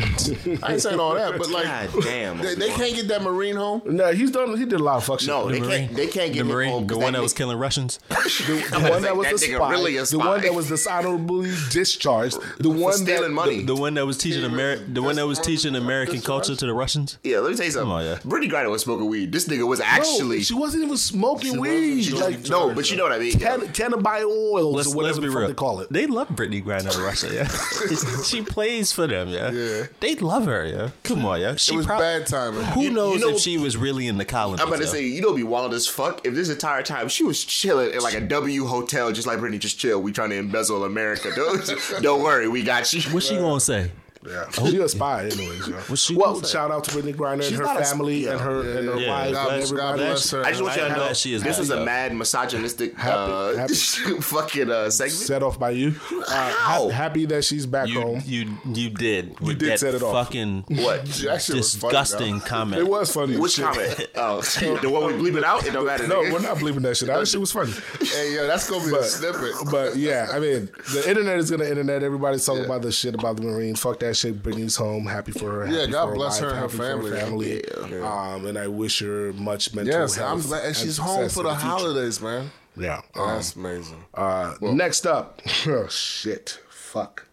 I ain't saying all that, but like, God damn. they, they can't get that Marine home. no, he's done. He did a lot of fuck shit. No, The they Marine, can't. They can't get the Marine, home the 'cause one that was nigga- killing Russians. The, the one that was that the spy, really a the one that was dishonorably discharged, the one stealing that money. The one that was teaching Ameri- the one that was teaching American culture to the Russians. Yeah, let me tell you something. Come on, yeah. Brittney Griner was smoking weed. This nigga was No, actually. she wasn't even smoking weed. she like no, but you know what I mean. can, cannabis oils Let's, or whatever be the fuck real. they call it. They love Brittney Griner in Russia. Yeah, she plays for them. Yeah, Yeah. they love her. Yeah, come on, yeah. She It was prob- bad timing. Who You- knows you know- if she was really in the colonies? I'm about to yo? say, you know, it'd be wild as fuck if this entire time she was chilling in like a W hotel, just like Brittney, just chill. We trying to embezzle America. Don't, don't worry, we got you. What's she gonna say? Yeah, she a spy, anyways. Yo. What's she well, shout out to Brittney Griner and her family and her and her Yeah, wife. God, and God everybody. bless her. I just want you I to know know she is this was a happy, mad misogynistic Happy- uh, happy. fucking uh, segment. Set off by you. Uh, Ow. ha- happy that she's back You home. you you did. You did set it off. Fucking What? That shit was funny, disgusting though. comment. It was funny. as Which shit. comment? Oh, the one we bleep it out. It don't matter. No, we're not believing that shit. Out. That shit was funny. Hey, yo, that's gonna be a snippet. But yeah, I mean, the internet is gonna internet. Everybody's talking about the shit about the Marines. Fuck that that shit. Brittney's home. Happy for her. Yeah, God for bless her and her happy for family. family. Um, and I wish her much mental Yes, health. I'm glad and and she's home for in the holidays, man. Yeah. Um, That's amazing. uh, next up, oh shit, fuck.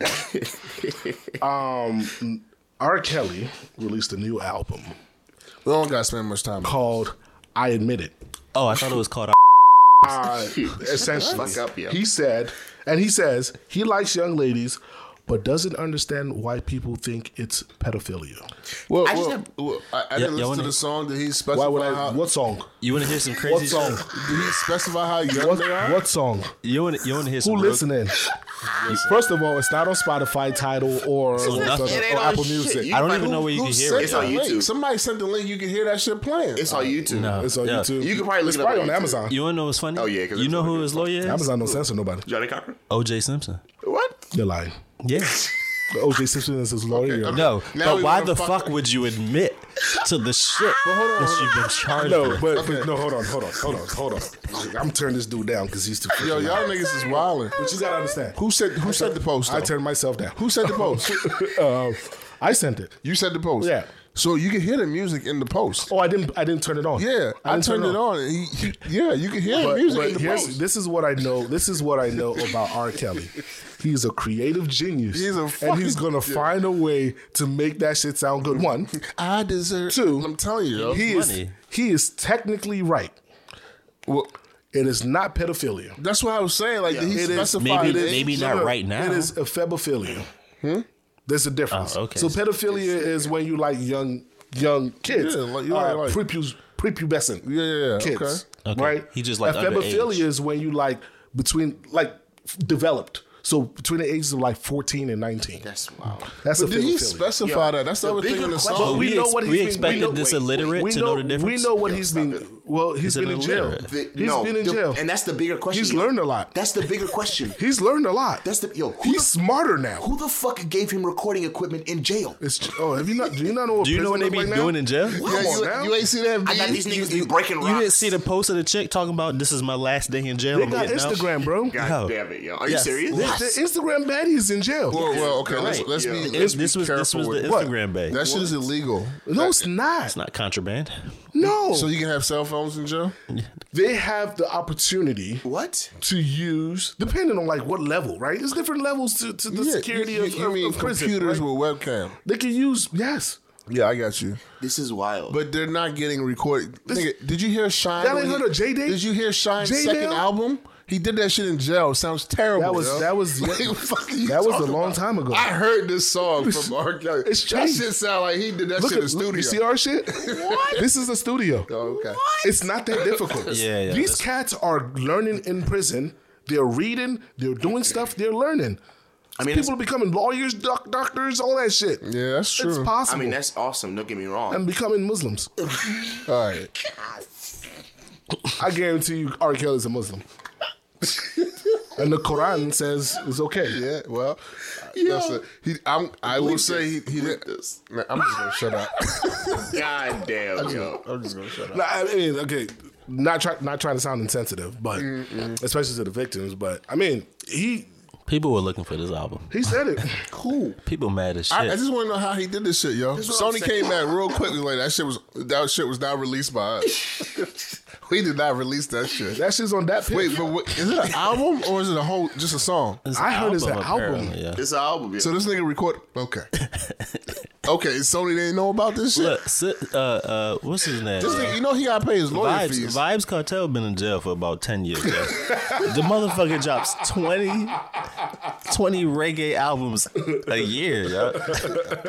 um, R. Kelly released a new album We don't gotta spend much time. called "I Admit It." Oh, I thought it was called. Uh, essentially, fuck up, yo. he said, and he says he likes young ladies, but doesn't understand why people think it's pedophilia. Well, I just well, have- well, I, I Yeah, didn't yeah, listen to the song. Did he specify Why would I? how? What song? You want to hear some crazy? What song? Did he specify how young What, they are? what song? You want to you want to hear some? Who real- listening? First of all, it's not on Spotify, title, or, or, nothing. or It ain't on Apple shit. Music. You I don't find even who- know where you Who can hear it. It's on? YouTube. Somebody sent the link. You can hear that shit playing. It's on YouTube. No. It's on Yeah. YouTube. You can probably look it's it up probably on on Amazon. You want to know what's funny? Oh, yeah, 'cause you know who his lawyer is? Amazon don't censor nobody. Johnnie Cochran. O.J. Simpson. What? You're lying. Yeah. OJ Simpson is his lawyer. Okay. No, Now but why the fuck- fuck would you admit to the shit that you've been charged No, with? but, but no, hold on, hold on, hold on, hold on. I'm turning this dude down because he's too. Yo, y'all loud. niggas is wilding. But you gotta understand. Who said who said the post? I turned myself down. Who said the post? uh, I sent it. you said the post. Yeah. So you can hear the music in the post. Oh, I didn't. I didn't turn it on. Yeah, I, didn't turn turned it on. and he, he- yeah, you can hear the But, music but in the post. this is what I know. This is what I know about R. Kelly. He's a creative genius. He's a and he's gonna find a way to make that shit sound good. One, I deserve. Two. I'm telling you, he is money. he is technically right. Well, It is not pedophilia. that's what I was saying. Like he It is- specified Maybe it. maybe not right now. It is ephebophilia. There's a difference. Oh, okay. So pedophilia is when you like young young kids, Yeah, like- uh, like- like- prepubes, prepubescent Yeah, yeah, yeah, kids, okay. right? He just, like, ephebophilia underage. is when you like between like developed. So between the ages of like 14 and 19. That's wow. That's But did he ephebophilia. specify Yeah. that? That's the The other thing in the question- But we we know ex- what he's we been- expected we know- this illiterate we to know, know the difference? We know what Yo, he's stop been. it. Well, he's He's been in jail. illiterate. The- He's no, been in the- jail. and that's the bigger question. He's yo. learned a lot. That's the bigger question. He's learned a lot. That's the yo. He's the, smarter now. who the fuck gave him recording equipment in jail? It's, oh, have you not? Do you not know what? Do you know what they be look like doing now? in jail? Yeah, Come on you, now. you ain't see that. I got these niggas be breaking rocks. You didn't see the post of the chick talking about this is my last day in jail. They I'm got getting out"? Instagram, bro. God No. damn it, yo. Are Yes. you serious? The, the Instagram baddies in jail. Well, well, okay. Let's, let's be. Let's This, was this was the. Instagram bag. That shit is illegal. no, it's not. It's not contraband. No. So you can have cell phones in jail. they have the opportunity What? to use, depending on like what level, right? There's different levels to, to the Yeah, security you, of, you of, mean of prison. computers right? with webcam? They can use yes. Yeah, I got you. This is wild. But they're not getting recorded. Nigga, did you hear Shyne? Y'all when ain't he- heard of J-Day? Did you hear Shyne's J-Mail? second album? He did that shit in jail. Sounds terrible. That was yo. that was What fuck are you that was a long about? time ago. I heard this song from R. Kelly. It's that shit sound like he did that Look shit at in the look, studio. you see our shit. What? This is a studio. Oh, okay. It's not that difficult. Yeah, yeah, These cats are learning in prison. They're reading. They're doing stuff. They're learning. I mean, people are becoming lawyers, doc- doctors, all that shit. Yeah, that's true. It's possible. I mean, that's awesome. Don't get me wrong. and becoming Muslims. All right. I guarantee you, R. Kelly's a Muslim. And the Quran says it's okay. Yeah, well, that's a, he, I'm, I will say he, he did. Man, I'm just gonna shut up. God damn, yo. I'm just gonna shut up. No, I mean, okay, not try, not trying to sound insensitive, but especially to the victims. But I mean, he People were looking for this album. he said it. Cool. People mad as shit. I, I just want to know how he did this shit, yo. what Sony came back real quickly like that shit was that shit was not released by us. we did not release that shit. That shit's on that. Pitch. Wait, but what, is it an album or is it a whole just a song? It's I heard it's an album. Yeah. This album, yo. So this nigga record. Okay. okay, Sony didn't know about this shit. Look, si- uh, uh, what's his name? This nigga, you know he got to pay his lawyer Vybz, fees. Vybz Kartel been in jail for about 10 years. yo. the motherfucker drops 20, 20 reggae albums a year, yo.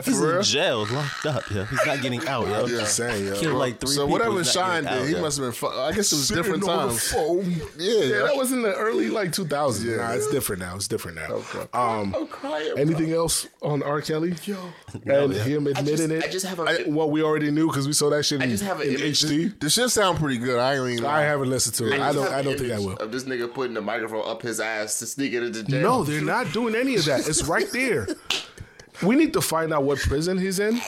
He's in jail, locked up, yo. He's not getting out, yo. I'm saying, yo. Killed like three so people. whatever Shyne getting did, out, he yo. must have been. Fu- I guess it was Sitting different on the times. phone. Yeah, Yeah, that was in the early like 2000s. Yeah. Nah, it's different now. It's different now. Okay. Um, I'm crying. bro. anything else on R. Kelly? Yo, No, and yeah. him I admitting just, it. I just have a. I- what we already knew because we saw that shit in, I just have an in image. HD. This shit sound pretty good. I ain't. I haven't listened to it. I, just don't. I don't think I will. Of this nigga putting the microphone up his ass to sneak it into jail. No, they're not doing any of that. It's right there. We need to find out what prison he's in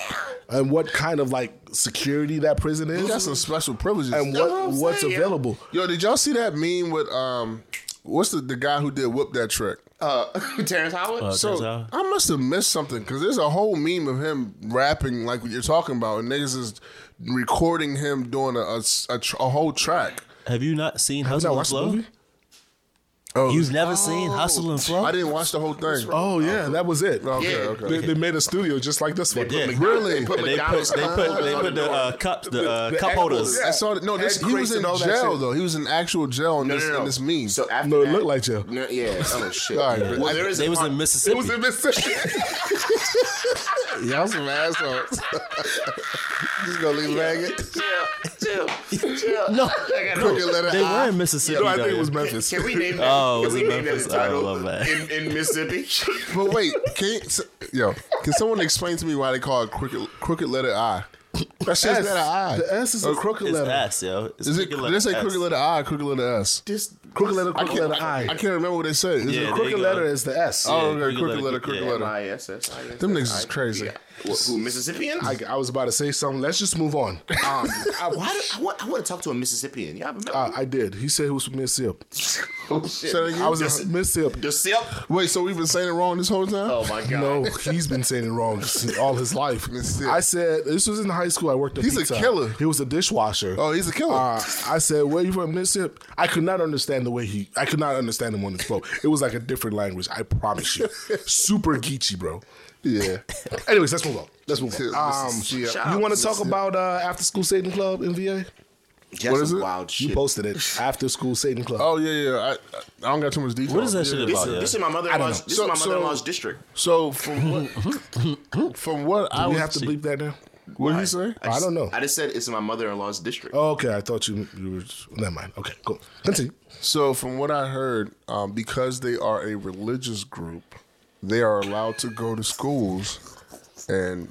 and what kind of like security that prison is. He got some special privileges. and what what what's saying, available. Yo, did y'all see that meme with um what's the the guy who did whoop that trick? Uh, Terrence Howard. Uh, So turns out- I must have missed something because there's a whole meme of him rapping like what you're talking about, and niggas is recording him doing a a, a tr- a whole track. have you not seen Have you Hustle and watched the Flow? Movie? Oh, You've never seen Hustle and Flow? I didn't watch the whole thing. Oh yeah, that was it. Okay, Yeah. okay. They, they made a studio just like this one. did. Really? They put they put they put they put the uh, cups the, uh, the cup holders. yeah. I saw that. No, this, he was in and all jail though. He was in actual jail in No, this no, no. in this meme. So after No, it that- looked like jail. No, yeah. Oh shit. All right, but well, there is They a was part- in Mississippi. It was in Mississippi. Y'all some assholes. Just gonna leave it Chill, chill, chill. No, Crooked letter they I. were in Mississippi. no, I think it was yeah. Memphis. Can we name that? Oh, was we it name that Memphis? the title I love that. in, in Mississippi? But wait, can you, s- yo, can someone explain to me why they call it crooked crooked letter I? That shit's S. letter I. The S is a oh, crooked It's letter. S, yo. It's Is it? crooked Did letter they say S. crooked letter I crooked letter S? Just crooked letter, crooked letter I. I, I can't remember what they said. Is Yeah, it there crooked you go. letter is the S. Oh, Yeah, okay, crooked crooked letter, letter, crooked letter. M-I-S-S, Them niggas is crazy. Yeah. Who, who Mississippians? I, I was about to say something. Let's just move on. Um, I, why do, I, want, I want to talk to a Mississippian. Y'all uh, I did. He said he was from Mississippi. oh, shit. Say that again? I was Just- in Mississippi. The sip? Wait, so we've been saying it wrong this whole time? Oh my god. No, he's been saying it wrong all his life. I said this was in high school. I worked. At He's a killer. He was a dishwasher. Oh, he's a killer. Uh, I said, "Where you from, Mississippi?" I could not understand the way he. I could not understand him when he spoke. It was like a different language. I promise you. Super geeky, bro. Yeah. Anyways, let's move on. Let's move on. Um, Mississippi. Shout you want to to talk about uh, after school Satan Club in VA? That's What is it? Wild shit. You posted it. After school Satan Club. Oh yeah, yeah. I, I don't got too much detail. What is that shit Yeah. This, about? yeah? this is my mother-in-law's. This So- is my mother-in-law's district. So from what, from what I Do was, we have to bleep that now? what did he say? I don't know. I just said it's in my mother-in-law's district. Oh, okay, I thought you you were. Never mind. Okay, cool. Continue. So from what I heard, um, because they are a religious group, they are allowed to go to schools and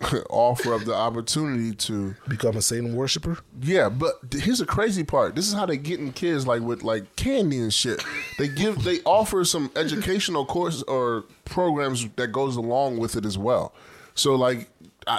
offer up the opportunity to Become a Satan worshiper. Yeah, but here's the crazy part. This is how they getting kids like with like candy and shit. They give they offer some educational courses or programs that goes along with it as well. So like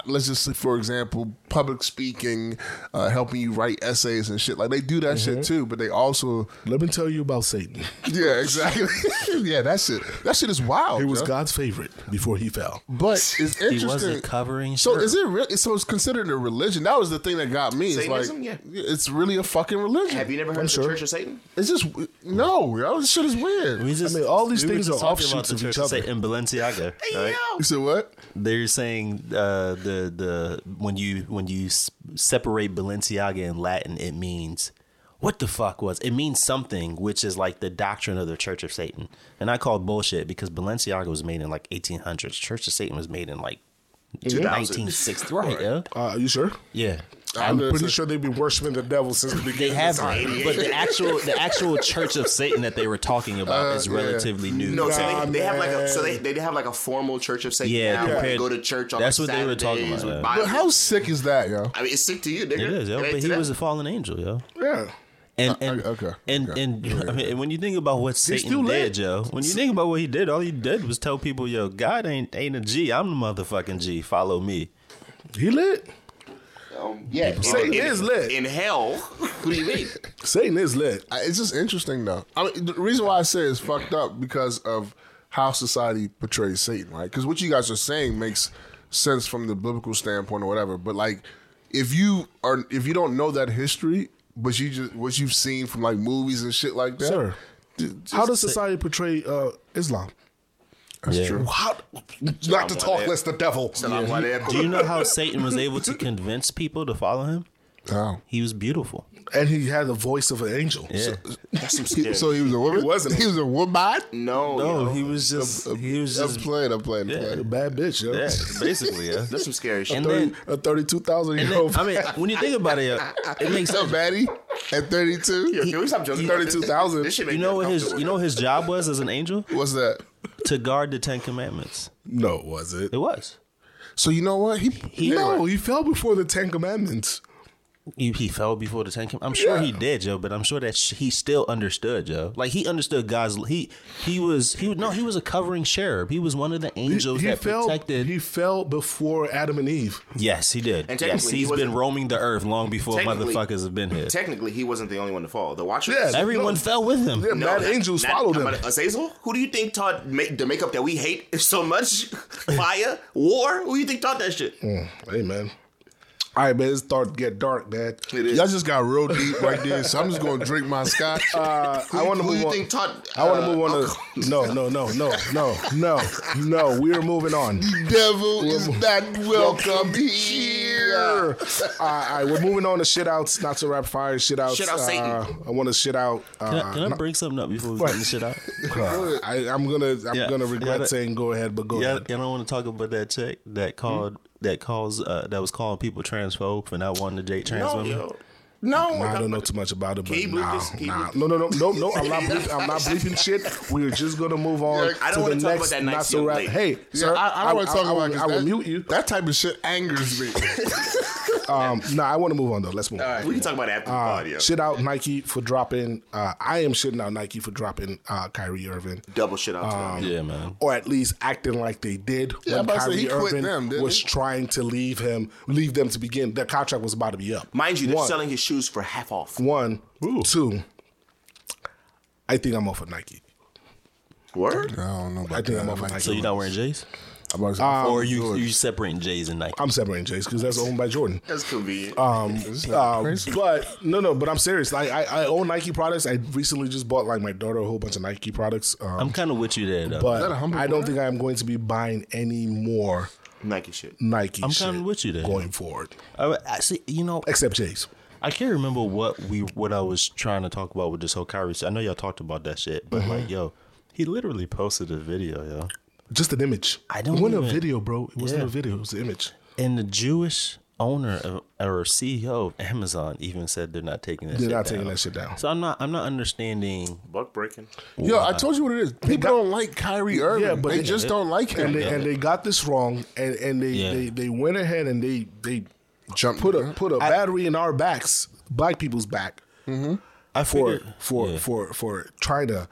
let's just say for example, public speaking, uh, helping you write essays and shit. Like they do that shit too, but they also Let me tell you about Satan. yeah exactly yeah that shit that shit is wild. He was. God's favorite before he fell. But it's interesting. He wasn't covering. So shirt. is it real? So it's considered a religion. That was the thing that got me. It's Satanism? like Yeah. it's really a fucking religion. Have you never heard of sure. the Church of Satan? It's just no, yo. This shit is weird. We just, I mean, all these we things are offshoots of each other. In Balenciaga. Right? You said what? They're saying uh, the the when you when you separate Balenciaga in Latin, it means what the fuck was it means something which is like the doctrine of the Church of Satan, and I call it bullshit because Balenciaga was made in like 1800s. Church of Satan was made in like 1960. Right? Yeah. Uh, are you sure? Yeah. I'm gonna pretty sure they've been worshiping the devil since the beginning. They beginning. have, of time. but the actual the actual Church of Satan that they were talking about Uh, is yeah. relatively new. No, so Nah, they, they have like a so they, they have like a formal Church of Satan. Yeah, now, where compared- they go to church on that's like what they were talking about, yeah. But how sick is that, yo? I mean, it's sick to you, nigga. It is, yo, It but he them. was a fallen angel, yo. Yeah. And and Uh, okay, and okay. and I mean, and when you think about what still Satan lit. did, yo, when you think about what he did, all he did was tell people, yo, God ain't ain't a G. I'm the motherfucking G. Follow me. He lit. Um, yeah, in- Satan in, is lit. in hell. Who do you mean? Satan is lit. I- It's just interesting, though. I mean, the reason why I say it's fucked up because of how society portrays Satan, right? Because what you guys are saying makes sense from the biblical standpoint or whatever. But like, if you are, if you don't know that history, but you just what you've seen from like movies and shit like that, Sir, just- How does society portray uh, Islam? that's Yeah. true. How, not to talk less the devil. Salam alaikum. Do you know how Satan was able to convince people to follow him? Oh. He was beautiful. And he had the voice of an angel. Yeah. That's some scary. So he was a woman. He wasn't. He was a woman. no, No, yo. he was just he was I'm just playing. I'm playing. I'm Yeah. A playing. bad bitch, yo. yeah, basically, yeah. That's some scary shit. And 30, then a 32,000 year old. I mean, when you think about it, it makes So sense. Batty at 32. Yo, can we stop joking? about 32,000. This shit make You know what his you know what his job was as an angel What's that? to guard the Ten Commandments. no, was it? It was. So you know what? He, no, he fell before the Ten Commandments. He, he fell before the ten came. I'm sure he did, Joe, but I'm sure that sh- he still understood, Joe. Like he understood God's. He he was he was no he was a covering cherub. He was one of the angels he that fell. protected. He fell before Adam and Eve. yes, he did. And yes, technically, he he's been roaming the earth long before motherfuckers have been here. Technically, he wasn't the only one to fall. The Watchers. Yeah, Everyone No. fell with him. Yeah, mad not- angels not- followed him. I'm Azazel? Who do you think taught ma- the makeup that we hate so much? Fire, war. Who do you think taught that shit? Mm, hey man. All right, man. It's start to get dark, man. It is. Y'all just got real deep right there, so I'm just gonna drink my scotch. Uh, I want to Who move you on. think taught? I want to uh, move on to no, no, no, no, no, no, no. We are moving on. The devil is not welcome here. All right, we're moving on to shit outs, not to rapid fire shit outs. Shit out Satan. Uh, I want to shit out. Can I, Uh, can I bring something up before we get this shit out? uh, I, I'm gonna, I'm Yeah. gonna regret Yeah, saying go ahead, but go ahead. Yeah, ahead. and I want to talk about that chick that called that calls uh, that was calling people transphobe for not wanting to date trans No, women. yo. No, I don't know too much about it, but Can you bleep nah, this? Can you nah. no, no, no, no, no. I'm not, bleep, I'm not bleeping shit. We're just gonna move on. I don't to wanna the talk about next that not nice so lady. Hey, sir, I, I don't want to talk I, about 'cause I will mute you. That type of shit angers me. Um, no, I want to move on though. Let's move. on. We can talk about it after the Uh, pod, yo. shit out Nike for dropping. Uh, I am shitting out Nike for dropping uh, Kyrie Irving, Double shit out to Um, them. Yeah, man. or at least acting like they did Yeah, when about say, Kyrie Irving them, was he? trying to leave him, leave them to begin. Their contract was about to be up. Mind you, they're One. selling his shoes for half off. One, two. I think I'm off of Nike. Word? I don't know about I think that. I'm off of Nike. So you're not wearing J's, I'm about to say, Um, or are you you separating J's and Nike? I'm separating Jays because that's owned by Jordan. That's convenient. Um, This is uh, but no, no. But I'm serious. Like I, I own Nike products. I recently just bought like my daughter a whole bunch of Nike products. Um, I'm kind of with you there, though. but that a I don't think I'm going to be buying any more Nike shit. Nike. I'm kinda with you there. going forward, I, I see. You know, except Jays. I can't remember what we what I was trying to talk about with this whole Kyrie. I know y'all talked about that shit, but Mm-hmm. like, yo, he literally posted a video, yo, Just an image. I don't It wasn't a video, bro. It wasn't Yeah. a video. It was an image. and the Jewish owner of, or CEO of Amazon even said they're not taking that. They're shit not down. taking that shit down. So I'm not. I'm not understanding. Buck breaking. Yo, I told you what it is. People don't like Kyrie Irving. Yeah, but they they- just don't like him. And they and they got this wrong, and and they Yeah. they, they went ahead and they they Jump put a put a battery in our backs, black people's back, I for figured, for yeah. for for trying to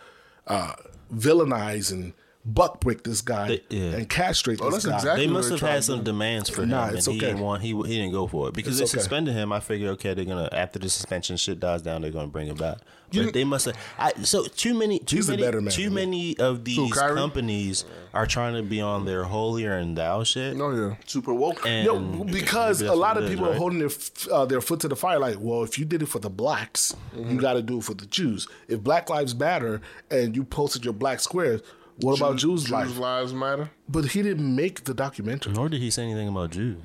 uh, villainize and buck break this guy They- yeah. and castrate Oh, this guy. exactly- They must have had some do. demands for him, Nah, and it's he didn't want. He he didn't go for it because It's they okay. suspended him. I figured, okay, they're gonna after the suspension shit dies down, they're gonna bring him back. But they must have. I, so too many, too He's a many, better man too than me. many of these Kyrie? companies are trying to be on their holier and thou shit. No, oh yeah. Super woke. And Yo, because a lot of people are right? holding their uh, their foot to the fire. Like, well, if you did it for the blacks, you got to do it for the Jews. If Black Lives Matter and you posted your black squares, what about Jews' Lives Jews life? lives matter. But he didn't make the documentary. Nor did he say anything about Jews.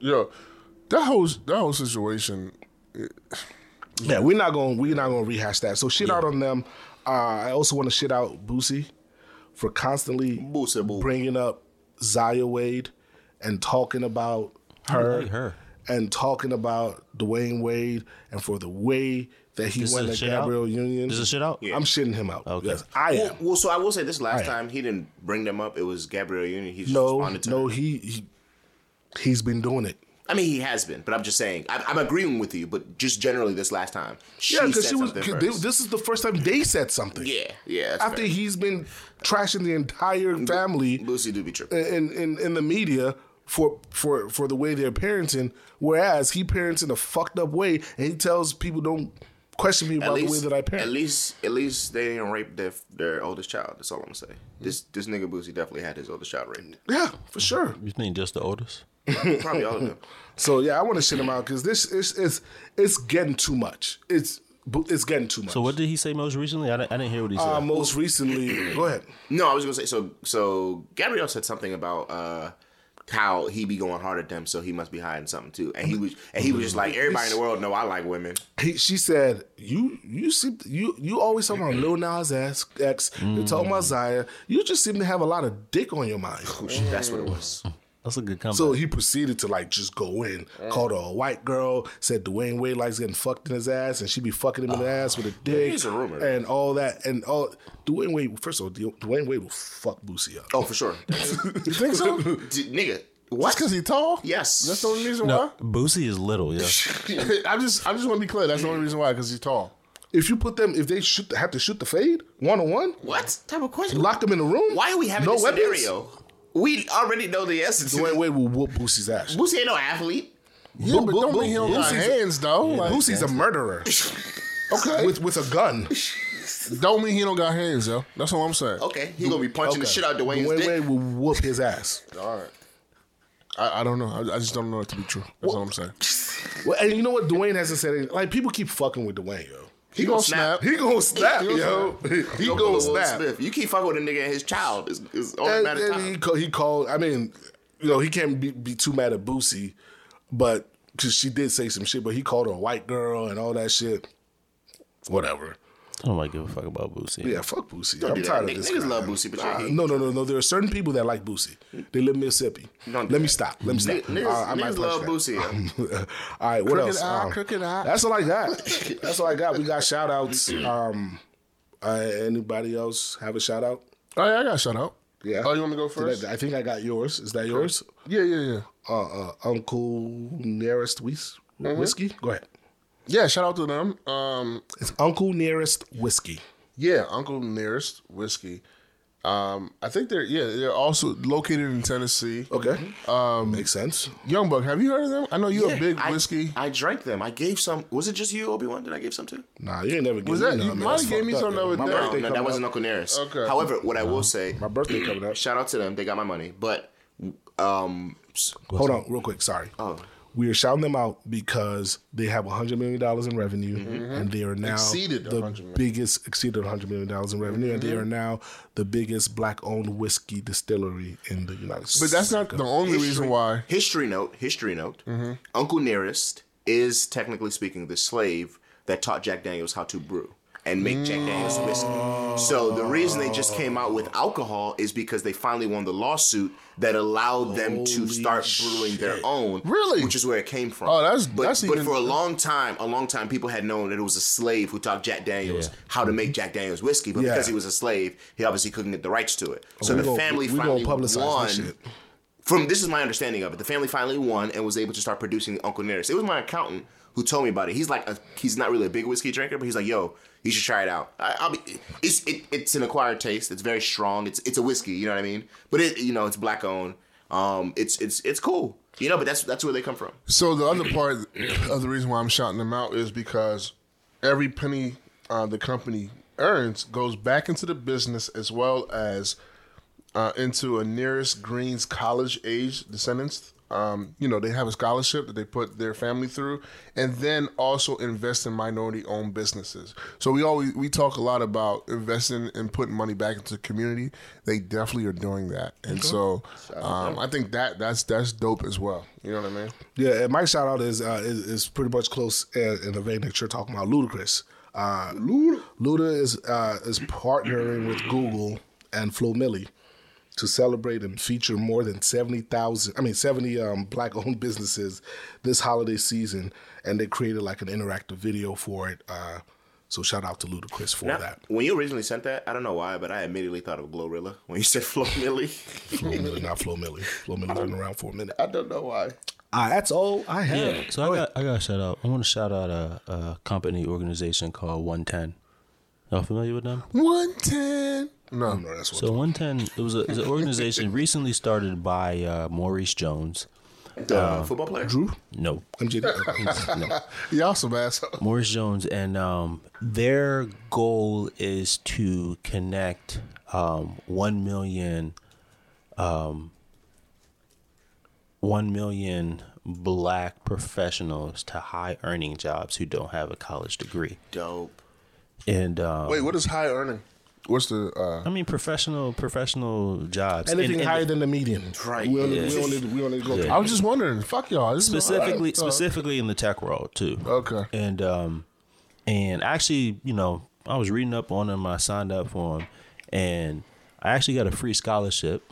Yeah, that whole that whole situation. Yeah, we're not going. We're not going to rehash that. So shit out on them. Uh, I also want to shit out Boosie for constantly Boosie boo. bringing up Zaya Wade and talking about her, like her. And talking about Dwyane Wade and for the way that he This went is at shit out? Gabrielle Union. Is this shit out? I'm shitting him out. Okay. Yes, I am. Well, well, so I will say this: last time he didn't bring them up. It was Gabrielle Union. He no, responded to no, he, he he's been doing it. I mean, he has been, but I'm just saying. I, I'm agreeing with you, but just generally this last time, she Yeah, because she was. something 'cause they- this is the first time they said something. yeah, yeah. After fair. he's been trashing the entire family Lucy do be tripping. in, in in the media for for for the way they're parenting, whereas he parents in a fucked up way, and he tells people don't question me about the way that I parent. At least, at least they didn't rape their their oldest child. That's all I'm gonna say. This this nigga Boosie definitely had his oldest child raped. yeah, for sure. You think just the oldest? Probably all of them. So yeah, I want to shit him out because this is it's it's getting too much. It's it's getting too much. So what did he say most recently? I didn't, I didn't hear what he said. Uh, most recently, go ahead. No, I was gonna say so. So Gabrielle said something about uh, how he be going hard at them, so he must be hiding something too. And he was, and he was just like, mm-hmm. everybody in the world know I like women. He, she said, "You, you seem you, you always talking about Lil Nas X. X You're talking about mm. Zaya. You just seem to have a lot of dick on your mind." Oh, shit, that's what it was. Mm. That's a good comeback. So he proceeded to like just go in, called her a white girl, said Dwyane Wade likes getting fucked in his ass, and she be fucking him in the ah. ass with a dick, Here's a rumor. and all that, and all. Dwyane Wade, first of all, Dwyane Wade will fuck Boosie up. Oh, for sure. You think so? D- nigga, What? Because he's tall. Yes. That's the only reason No, why. Boosie is little. Yeah. I just, I just want to be clear. That's the only reason why. Because he's tall. If you put them, if they shoot, have to shoot the fade one on one, What type of question? lock them in a room. Why are we having no this weapons? scenario? We already know the essence. Dwyane Wade will whoop Boosie's ass. Boosie ain't no athlete. Yeah, but Bo- don't Bo- mean he don't got Boosie's- hands though. Like, Boosie's a murderer. okay. with with a gun. don't mean he don't got hands though. That's all I'm saying. Okay, he gonna be punching the shit out of Dwyane's Dwyane dick. Wade will whoop his ass. All right. I, I don't know. I, I just don't know it to be true. That's all I'm saying. Well, and you know what? Dwyane hasn't said anything. Like people keep fucking with Dwyane, yo. He, gonna snap. He gonna snap, He gonna yo. He Don't gonna pull snap. Smith. You keep fucking with a nigga and his child is is only And, matter of and he time. called, he called. I mean, you know, he can't be, be too mad at Boosie, but because she did say some shit, but he called her a white girl and all that shit. Whatever. I don't like give a fuck about Boosie. Yeah, fuck Boosie. Don't I'm do that. tired Niggas- of this. niggas guy, love man. Boosie, but Nah, he- no, no, no, no. There are certain people that like Boosie. They live in Mississippi. Don't do Let me that. stop. Let me stop. Niggas- Uh, I might niggas love punch that. Boosie, all right, what Crooked else? eye, Um, crooked eye. That's all I got. That's all I got. We got shout outs. Um, uh, anybody else have a shout out? Oh yeah, I got shut out. Yeah. Oh, you want me to go first? I, I think I got yours. Is that yours? Yeah, yeah, yeah. Uh, uh, Uncle Nearest Whis- Mm-hmm. Whiskey? Go ahead. Yeah, shout out to them. Um, It's Uncle Nearest Whiskey. yeah, Uncle Nearest Whiskey. Um, I think they're yeah they're also located in Tennessee. Okay. Um, Makes sense. Young Buck, have you heard of them? I know you're a big I, whiskey. I drank them. I gave some. Was it just you, Obi Wan? Did I give some to? Nah, you ain't never given Was me that- none, you man. might That's have gave me fucked some up, the yo. other day. No, no, that wasn't. Uncle Nearest. Okay. However, what I will say, My birthday coming up. shout out to them. They got my money. But um, Hold on, real quick. Sorry. Oh. We are shouting them out because they have $100 million in revenue and they are now Exceeded the biggest, exceeded $100 million in revenue, and they are now the biggest black owned whiskey distillery in the United States. But that's not the only reason why. history note, history note. Mm-hmm. Uncle Nearest is technically speaking the slave that taught Jack Daniels how to brew and make Jack Daniels whiskey. So the reason they just came out with alcohol is because they finally won the lawsuit that allowed them to start brewing their own. Really? Which is where it came from. Oh, that's- but, that's but even- for a long time, a long time, people had known that it was a slave who taught Jack Daniels Yeah. how to make Jack Daniels whiskey. But because he was a slave, he obviously couldn't get the rights to it. Oh, so we the family finally won this shit. from this is my understanding of it. The family finally won and was able to start producing Uncle Nearest. It was my accountant who told me about it. He's like, a, he's not really a big whiskey drinker, but he's like, yo, you should try it out. I, I'll be, it's it, it's an acquired taste. It's very strong. It's it's a whiskey. You know what I mean? But it you know it's black owned. Um, it's it's it's cool. You know, but that's that's where they come from. So the other part of the reason why I'm shouting them out is because every penny uh, the company earns goes back into the business as well as uh, into a Nearest Green's college age descendants. Um, you know, they have a scholarship that they put their family through, and then also invest in minority-owned businesses. So we always we talk a lot about investing and putting money back into the community. They definitely are doing that, and so um, I think that that's that's dope as well. You know what I mean? Yeah, and my shout out is uh, is, is pretty much close in, in the vein that you're talking about. Ludacris. Uh, Luda. Luda is uh, is partnering with Google and Flo Milli to celebrate and feature more than seventy thousand. I mean, seventy um, black owned businesses this holiday season, and they created like an interactive video for it. Uh, so shout out to Ludacris for Now, that. when you originally sent that, I don't know why, but I immediately thought of Glorilla when you said Flo Milli. Flo Milli, not Flo Milli. Flo Milli's been around for a minute. I don't know why. Ah, that's all I have. Yeah. So I got I got to shout out. I want to shout out a, a company organization called OneTen. Y'all familiar with them? OneTen. No, No, that's what. So OneTen it was, a, it was an organization recently started by uh, Maurice Jones. The football player? Drew, No, MJD. no. y'all some asshole. Maurice Jones, and um, their goal is to connect um, one million, um, one million black professionals to high earning jobs who don't have a college degree. Dope. And um, Wait, what is high earning? What's the? uh I mean professional professional jobs. Anything And- and higher than the median. Right. We only, Yeah. we only, we only go. I was just wondering. Fuck y'all. This is- specifically uh, specifically in the tech world too. Okay. And um and actually, you know, I was reading up on them, I signed up for them and I actually got a free scholarship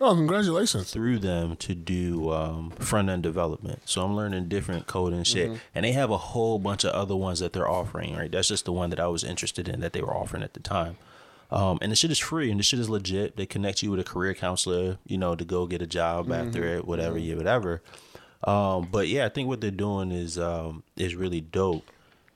Oh, congratulations. through them to do um, front end development. So I'm learning different code and shit. And they have a whole bunch of other ones that they're offering, right? That's just the one that I was interested in that they were offering at the time. Um, and the shit is free and the shit is legit. They connect you with a career counselor, you know, to go get a job after it, whatever, yeah, whatever. Um, but yeah, I think what they're doing is um, is really dope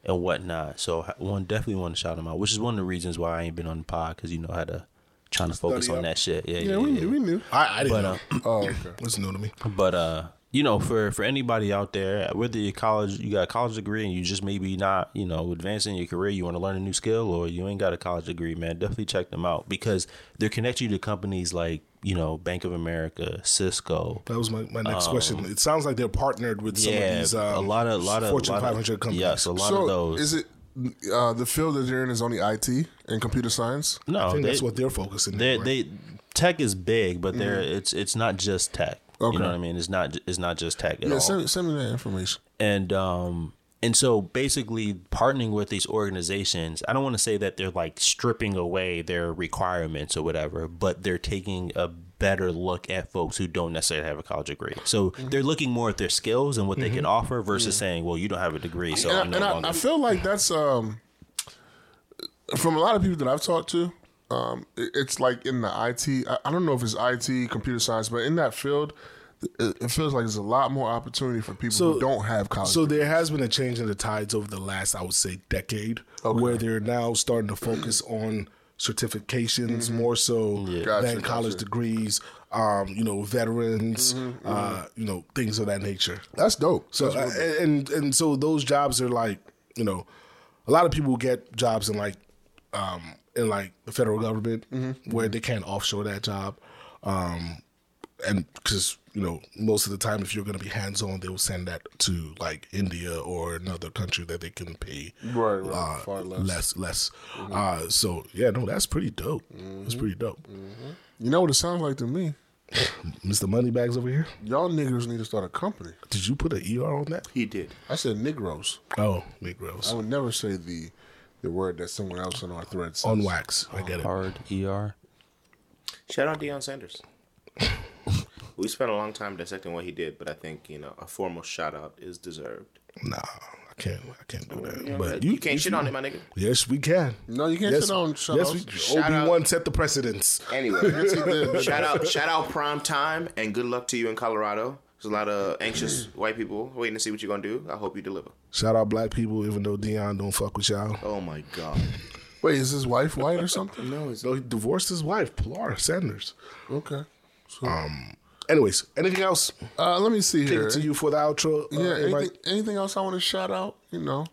and whatnot. So one definitely want to shout them out, which is one of the reasons why I ain't been on the pod because you know how to trying to focus on up. that shit. Yeah, yeah, Yeah, yeah. we, yeah. knew, we knew. I, I didn't But, know. uh, Oh, okay. It's new to me. But uh, you know, for for anybody out there, whether you college, you got a college degree, and you just maybe not, you know, advancing your career, you want to learn a new skill, or you ain't got a college degree, man, definitely check them out because they're connecting you to companies like you know Bank of America, Cisco. That was my, my next question. It sounds like they're partnered with some yeah, of these um, a lot of, a lot of, Fortune lot of- 500 companies. Yes, a lot so of those. is it uh, the field that you're in is only IT and computer science? no, I think they, that's what they're focusing. they on. they tech is big, but they're it's it's not just tech. Okay. You know what I mean? It's not it's not just tech at Yeah, all. send, send me that information. and um and so basically partnering with these organizations i don't want to say that they're like stripping away their requirements or whatever but they're taking a better look at folks who don't necessarily have a college degree so Mm-hmm. they're looking more at their skills and what they can offer versus saying well you don't have a degree so and I, no and I feel like that's um, from a lot of people that I've talked to. Um, it's like in the IT. I, I don't know if it's IT, computer science, but in that field, it, it feels like there's a lot more opportunity for people So- who don't have college. So there has been a change in the tides over the last, I would say, decade, where they're now starting to focus on certifications more so Gotcha, than college gotcha. degrees. Um, you know, veterans, uh, you know, things of that nature. that's dope. So That's uh, and and so those jobs are like, you know, a lot of people get jobs in like, um, in like the federal government where they can't offshore that job, um, and because you know most of the time if you're going to be hands on, they will send that to like India or another country that they can pay Right, right. uh, Far less. less less. Uh, so yeah, no, that's pretty dope. That's pretty dope. you know what it sounds like to me? Mr. Moneybags over here. Y'all niggers need to start a company. Did you put an ER on that? He did. I said Negroes. Oh, Negroes I would never say the the word that someone else on our thread says. on wax. I get it. hard er Shout out Deion Sanders. we spent a long time dissecting what he did, but I think you know a formal shout out is deserved. Nah, I can't. I can't do that. You, know, but you, you, can't if shit on it, my nigga. Yes, we can. No, you can't yes, sit on shout Yes, we, Shout Obi Wan set the precedence. Anyway, shout out, shout out, prime time, and good luck to you in Colorado. There's a lot of anxious white people waiting to see what you're gonna do. I hope you deliver. Shout out black people, even though Deion don't fuck with y'all. Oh my god. Wait, is his wife white or something? No, he divorced his wife, Pilar Sanders. Okay. So, Anyways, anything else? uh, let me see Kick here. it to you for the outro. Uh, Yeah, everybody? anything, anything else I want to shout out? You know,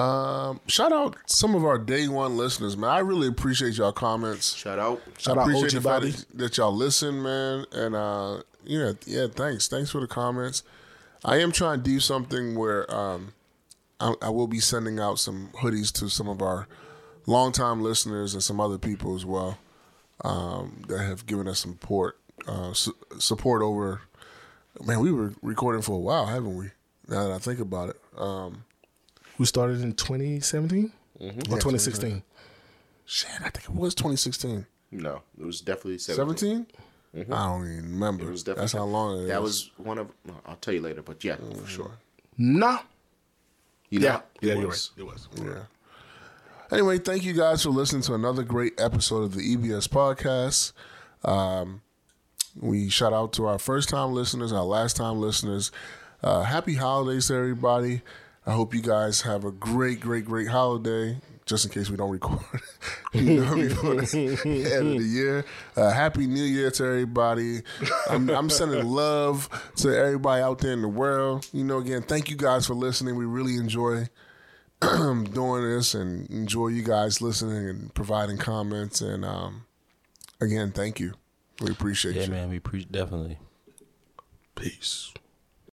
um, shout out some of our day one listeners, man. I really appreciate y'all comments. Shout out. Shout I out appreciate OG the fact that, that y'all listen, man. And uh, yeah, yeah, thanks, thanks for the comments. I am trying to do something where um, I, I will be sending out some hoodies to some of our longtime listeners and some other people as well um, that have given us support, uh, su- support over. Man, we were recording for a while, haven't we? Now that I think about it, um, We started in 2017 or 2016. shit, I think it was 2016, No, it was definitely 17. 17. I don't even remember. It was definitely That's how long it is. That was one of. no, I'll tell you later, but yeah, for sure. Nah. You Yeah, know, yeah, it was. right. It was. Yeah. Anyway, thank you guys for listening to another great episode of the EBS podcast. Um, we shout out to our first time listeners, our last time listeners. Uh, happy holidays to everybody. I hope you guys have a great, great, great holiday. Just in case we don't record, you know, before the end of the year. Uh, happy New Year to everybody. I'm, I'm sending love to everybody out there in the world. You know, again, thank you guys for listening. We really enjoy doing this and enjoy you guys listening and providing comments. And um, again, thank you. We appreciate you. yeah you. man we pre- definitely Peace.